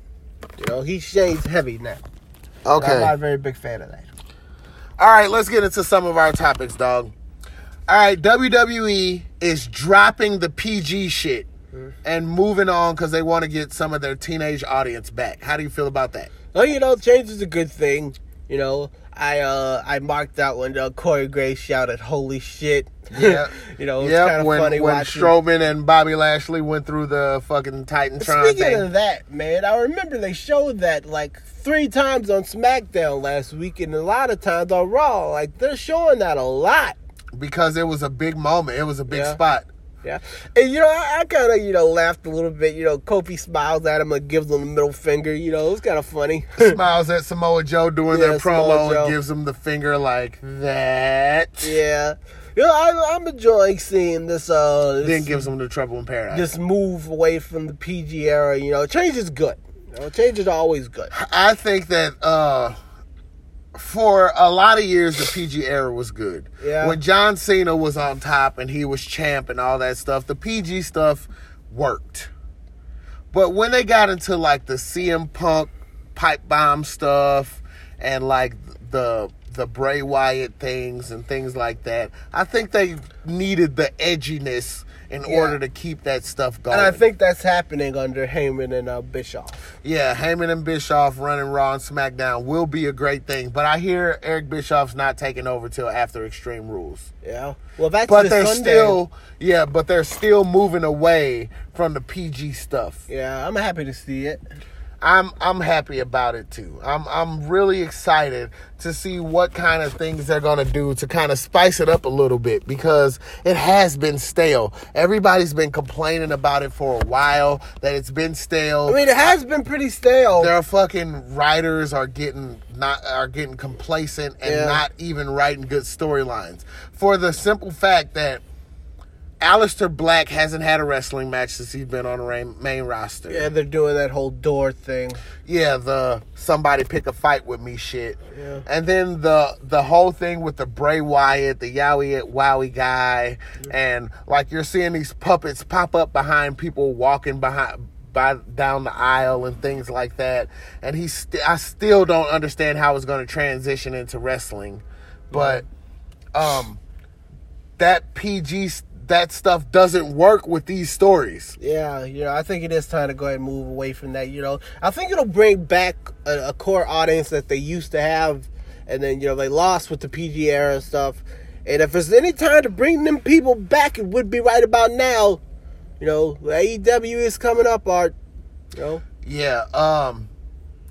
You know, he shades heavy now. Okay. I'm not a very big fan of that. All right, let's get into some of our topics, dog. All right, WWE is dropping the PG shit and moving on because they want to get some of their teenage audience back. How do you feel about that? Well, you know, change is a good thing. You know, I uh I marked out when uh, Corey Graves shouted "Holy shit!" Yeah. you know, it's Yep, kind of when, funny when watching. Strowman and Bobby Lashley went through the fucking Titantron Speaking thing. of that, man, I remember they showed that like three times on SmackDown last week, and a lot of times on Raw. Like they're showing that a lot. because it was a big moment. It was a big Yeah. spot. Yeah, and you know, I, I kind of you know laughed a little bit. You know, Kofi smiles at him and gives him the middle finger. You know, it was kind of funny. Smiles at Samoa Joe doing Yeah, their promo and gives him the finger like that. yeah, you know, I, I'm enjoying seeing this. Uh, this, Then gives him the trouble in paradise. this move away from the PG era. You know, change is good. You know, change is always good. I think that uh, for a lot of years the PG era was good. Yeah. When John Cena was on top and he was champ and all that stuff, the PG stuff worked. But when they got into like the CM Punk pipe bomb stuff and like the the Bray Wyatt things and things like that, I think they needed the edginess in Yeah. order to keep that stuff going. And I think that's happening under Heyman and uh, Bischoff. Yeah, Heyman and Bischoff running Raw and SmackDown will be a great thing. But I hear Eric Bischoff's not taking over till after Extreme Rules. Yeah. Well, that's But this they're Sunday. still, yeah, but they're still moving away from the PG stuff. Yeah, I'm happy to see it. I'm I'm happy about it too. I'm I'm really excited to see what kind of things they're gonna do to kind of spice it up a little bit because it has been stale. Everybody's been complaining about it for a while that it's been stale. I mean, it has been pretty stale. their fucking writers are getting not are getting complacent and Yeah. not even writing good storylines for the simple fact that Aleister Black hasn't had a wrestling match since he's been on the main, roster. yeah, they're doing that whole door thing. Yeah, the somebody pick a fight with me shit. Yeah. And then the the whole thing with the Bray Wyatt, the Yowie it Wowie guy, and like you're seeing these puppets pop up behind people walking behind by down the aisle and things like that. And he's st- I still don't understand how it's going to transition into wrestling, but um, that PG that stuff doesn't work with these stories. Yeah, you know, I think it is time to go ahead and move away from that. You know, I think it'll bring back a, a core audience that they used to have, and then you know they lost with the PG era stuff. And if there's any time to bring them people back, it would be right about now. You know, AEW is coming up, Art. You know, Yeah, um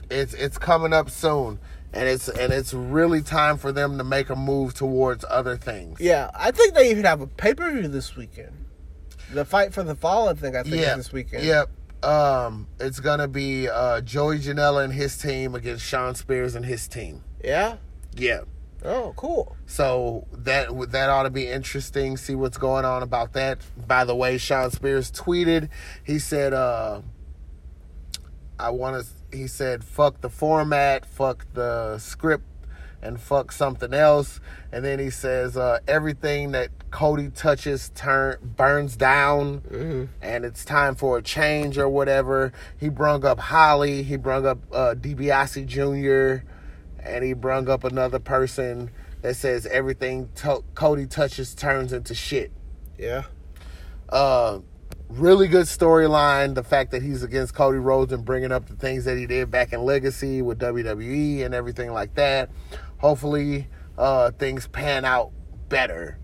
it's it's coming up soon and it's and it's really time for them to make a move towards other things. yeah, I think they even have a pay per view this weekend. The fight for the fallen thing, I think, yeah. is this weekend. Yep. Um it's going to be uh Joey Janela and his team against Shawn Spears and his team. Yeah. Yeah. Oh, cool. So that that ought to be interesting. See what's going on about that. By the way, Shawn Spears tweeted. He said, uh, "I want to." He said, "Fuck the format, fuck the script, and fuck something else." And then he says, uh, "Everything that Cody touches turn burns down, and it's time for a change or whatever." He brung up Holly. He brung up uh, DiBiase Jr and he brung up another person that says everything to- Cody touches turns into shit. Yeah. Uh, really good storyline. The fact that he's against Cody Rhodes and bringing up the things that he did back in Legacy with WWE and everything like that. Hopefully, uh, things pan out better.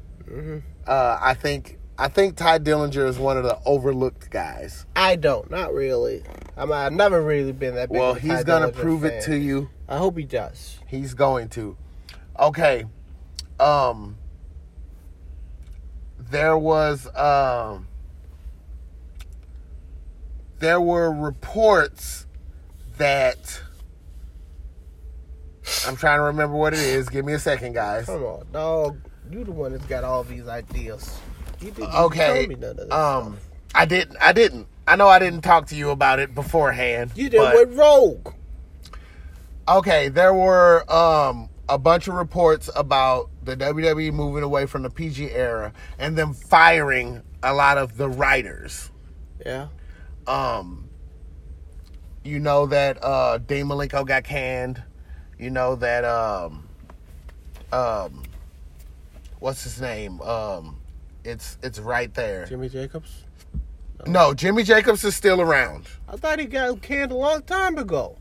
Uh, I think I think Tye Dillinger is one of the overlooked guys. I don't, not really. I'm, I've never really been that big. Well, he's Ty gonna Dillinger prove it to you. I hope he does. He's going to. Okay. Um there was um there were reports that I'm trying to remember what it is. Give me a second, guys. Come on, dog. You the one that's got all these ideas. You didn't Okay. tell me none of this Um stuff. I didn't I didn't. I know I didn't talk to you about it beforehand. You did but- with Rogue. Okay, there were um, a bunch of reports about the WWE moving away from the PG era and them firing a lot of the writers. Yeah. Um, you know that uh, Dean Malenko got canned. You know that um, um, what's his name? Um, it's it's right there. Jimmy Jacobs. No, Jimmy Jacobs is still around. I thought he got canned a long time ago.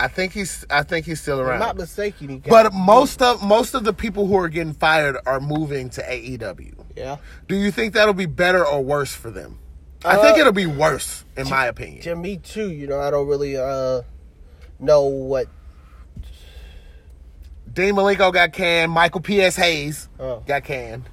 I think he's I think he's still If I'm around. not mistaken. He got. But most of most of the people who are getting fired are moving to AEW. yeah. Do you think that'll be better or worse for them? I think Uh, it'll be worse, in my opinion. To me too. You know, I don't really uh know what. Dean Malenko got canned. Michael P.S. Hayes Oh. got canned.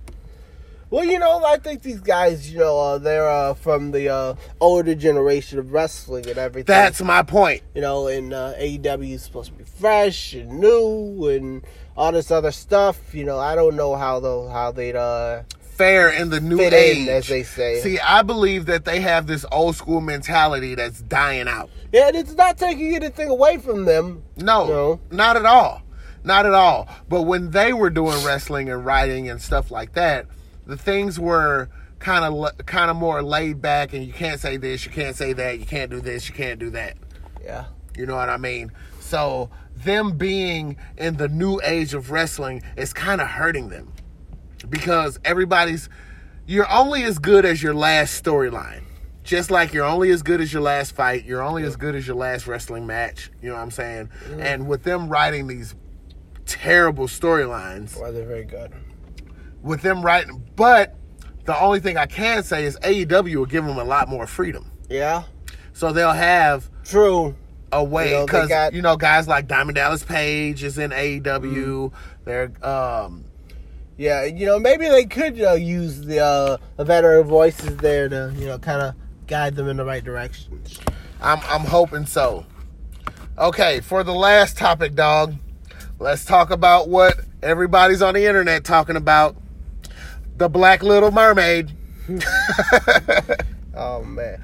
Well, you know, I think these guys, you know, uh, they're uh, from the uh, older generation of wrestling and everything. That's my point. you know, and uh, AEW is supposed to be fresh and new and all this other stuff. You know, I don't know how though how they'd uh Fair in the new Fit age, in, as they say. See, I believe that they have this old school mentality that's dying out. yeah, and it's not taking anything away from them. No, No. not at all. Not at all. But when they were doing wrestling and writing and stuff like that, the things were kind of kind of more laid back and you can't say this, you can't say that, you can't do this, you can't do that. Yeah, You know what I mean? So them being in the new age of wrestling is kind of hurting them because everybody's you're only as good as your last storyline. Just like you're only as good as your last fight, you're only as good as your last wrestling match. You know what I'm saying? And with them writing these terrible storylines, Well, they're very good. with them writing, but the only thing I can say is AEW will give them a lot more freedom. Yeah, So they'll have true. a way You know, because you know guys like Diamond Dallas Page is in AEW. They're um Yeah, you know, maybe they could uh, use the uh, the veteran voices there to, you know, kind of guide them in the right direction. I'm I'm hoping so. Okay, for the last topic, dog, let's talk about what everybody's on the internet talking about. The Black Little Mermaid. Oh man.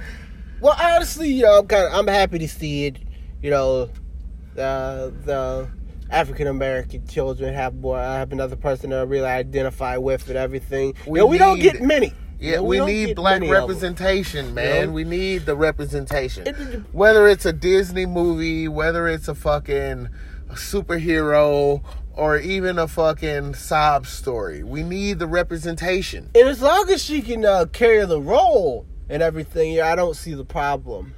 Well, honestly, you know, I'm kind of I'm happy to see it. You know, the the African American children have more have another person to really identify with and everything. We you know, we don't get many. Yeah, You know, we, don't need black many of 'em. representation, man. know? We need the representation. Whether it's a Disney movie, whether it's a fucking superhero, or even a fucking sob story, we need the representation. And as long as she can uh, carry the role and everything, yeah, I don't see the problem.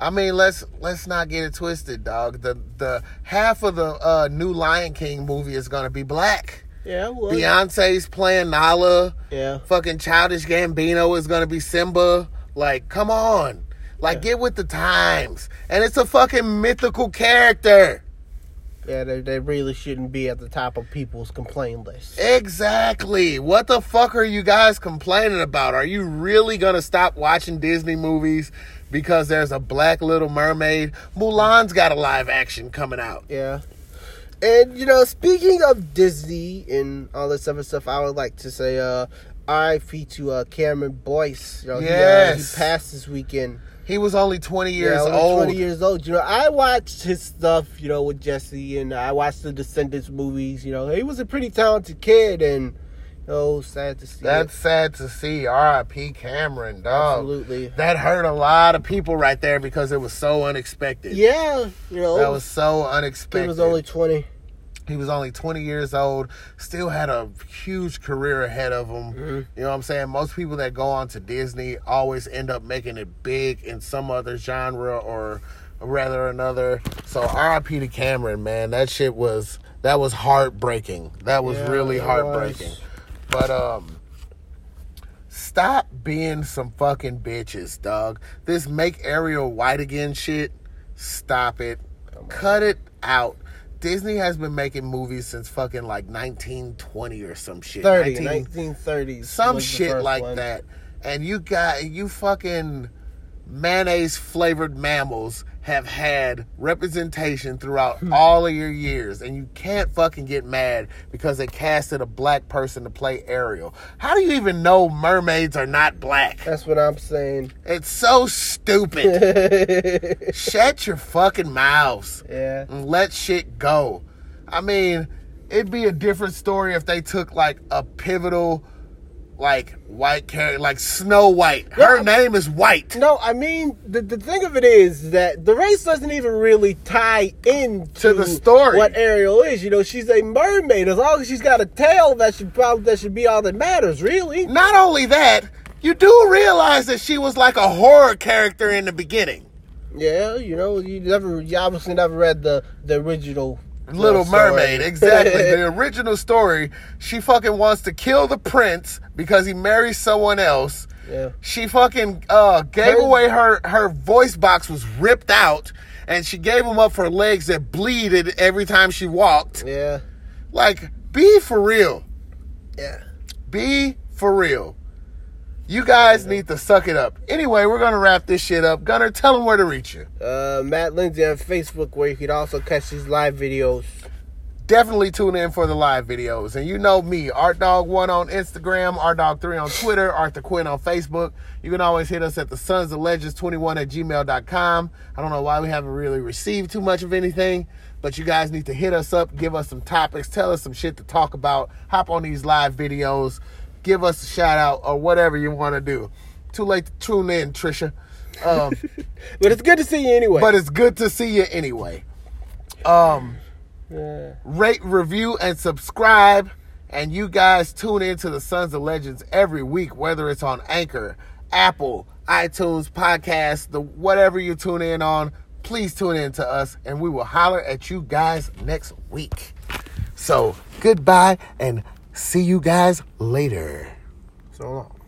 I mean, let's let's not get it twisted, dog. The the half of the uh, new Lion King movie is gonna be black. Yeah, well, Beyonce's playing Nala. yeah. Fucking Childish Gambino is gonna be Simba. Like, come on. Like, get with the times. And it's a fucking mythical character. Yeah, they, they really shouldn't be at the top of people's complaint list. Exactly. What the fuck are you guys complaining about? Are you really gonna stop watching Disney movies because there's a black little mermaid? Mulan's got a live action coming out. Yeah. And you know, speaking of Disney and all this other stuff, I would like to say uh RIP to uh Cameron Boyce. You know, he, uh, Yes. he passed this weekend. He was only 20 years yeah, old. Twenty years old. You know, I watched his stuff, you know, with Jesse and I watched the Descendants movies, you know. He was a pretty talented kid and you know, sad to see That's it. sad to see. R.I.P. Cameron, dog. Absolutely. That hurt a lot of people right there because it was so unexpected. Yeah, you know, That was so unexpected. he was only twenty. He was only 20 years old, still had a huge career ahead of him. Mm-hmm. You know what I'm saying? Most people that go on to Disney always end up making it big in some other genre or rather another. So RIP to Cameron, man. That shit was that was heartbreaking. That was Yeah, really heartbreaking. was. But um stop being some fucking bitches, dog. This make Ariel white again shit. Stop it. Cut it out. Disney has been making movies since fucking like 1920 or some shit. 30, 19 1930s. some shit like one. that. And you got you fucking mayonnaise flavored mammals have had representation throughout Hmm. all of your years and you can't fucking get mad because they casted a black person to play Ariel. How do you even know mermaids are not black? That's what I'm saying. It's so stupid. Shut your fucking mouths yeah. and let shit go. I mean, it'd be a different story if they took like a pivotal, like white character, like Snow White. Her Yeah. name is White. No, I mean the, the thing of it is that the race doesn't even really tie into To the story. What Ariel is, you know, she's a mermaid. As long as she's got a tail, that should probably that should be all that matters, really. Not only that, you do realize that she was like a horror character in the beginning. Yeah, you know, you never, you obviously never read the the original Little. Mermaid, exactly. the original story, she fucking wants to kill the prince because he marries someone else. yeah, She fucking uh, gave Her- away her her voice box was ripped out, and she gave him up for legs that bleeded every time she walked. yeah, Like, be for real. yeah. Be for real. You guys need to suck it up. Anyway, we're gonna wrap this shit up. Gunner, tell them where to reach you. Uh, Matt Lindsay on Facebook, where you can also catch these live videos. Definitely tune in for the live videos. And you know me, ArtDog1 on Instagram, ArtDog3 on Twitter, Arthur Quinn on Facebook. You can always hit us at the Sons of Legends 21 at gmail.com. I don't know why we haven't really received too much of anything, but you guys need to hit us up, give us some topics, tell us some shit to talk about, hop on these live videos, give us a shout out or whatever you want to do. Too late to tune in, Trisha. Um, But it's good to see you anyway. but it's good to see you anyway. Um, Yeah. rate, review, and subscribe. and you guys tune in to the Sons of Legends every week, whether it's on Anchor, Apple, iTunes, podcast, the whatever you tune in on, please tune in to us and we will holler at you guys next week. So goodbye and see you guys later. So long.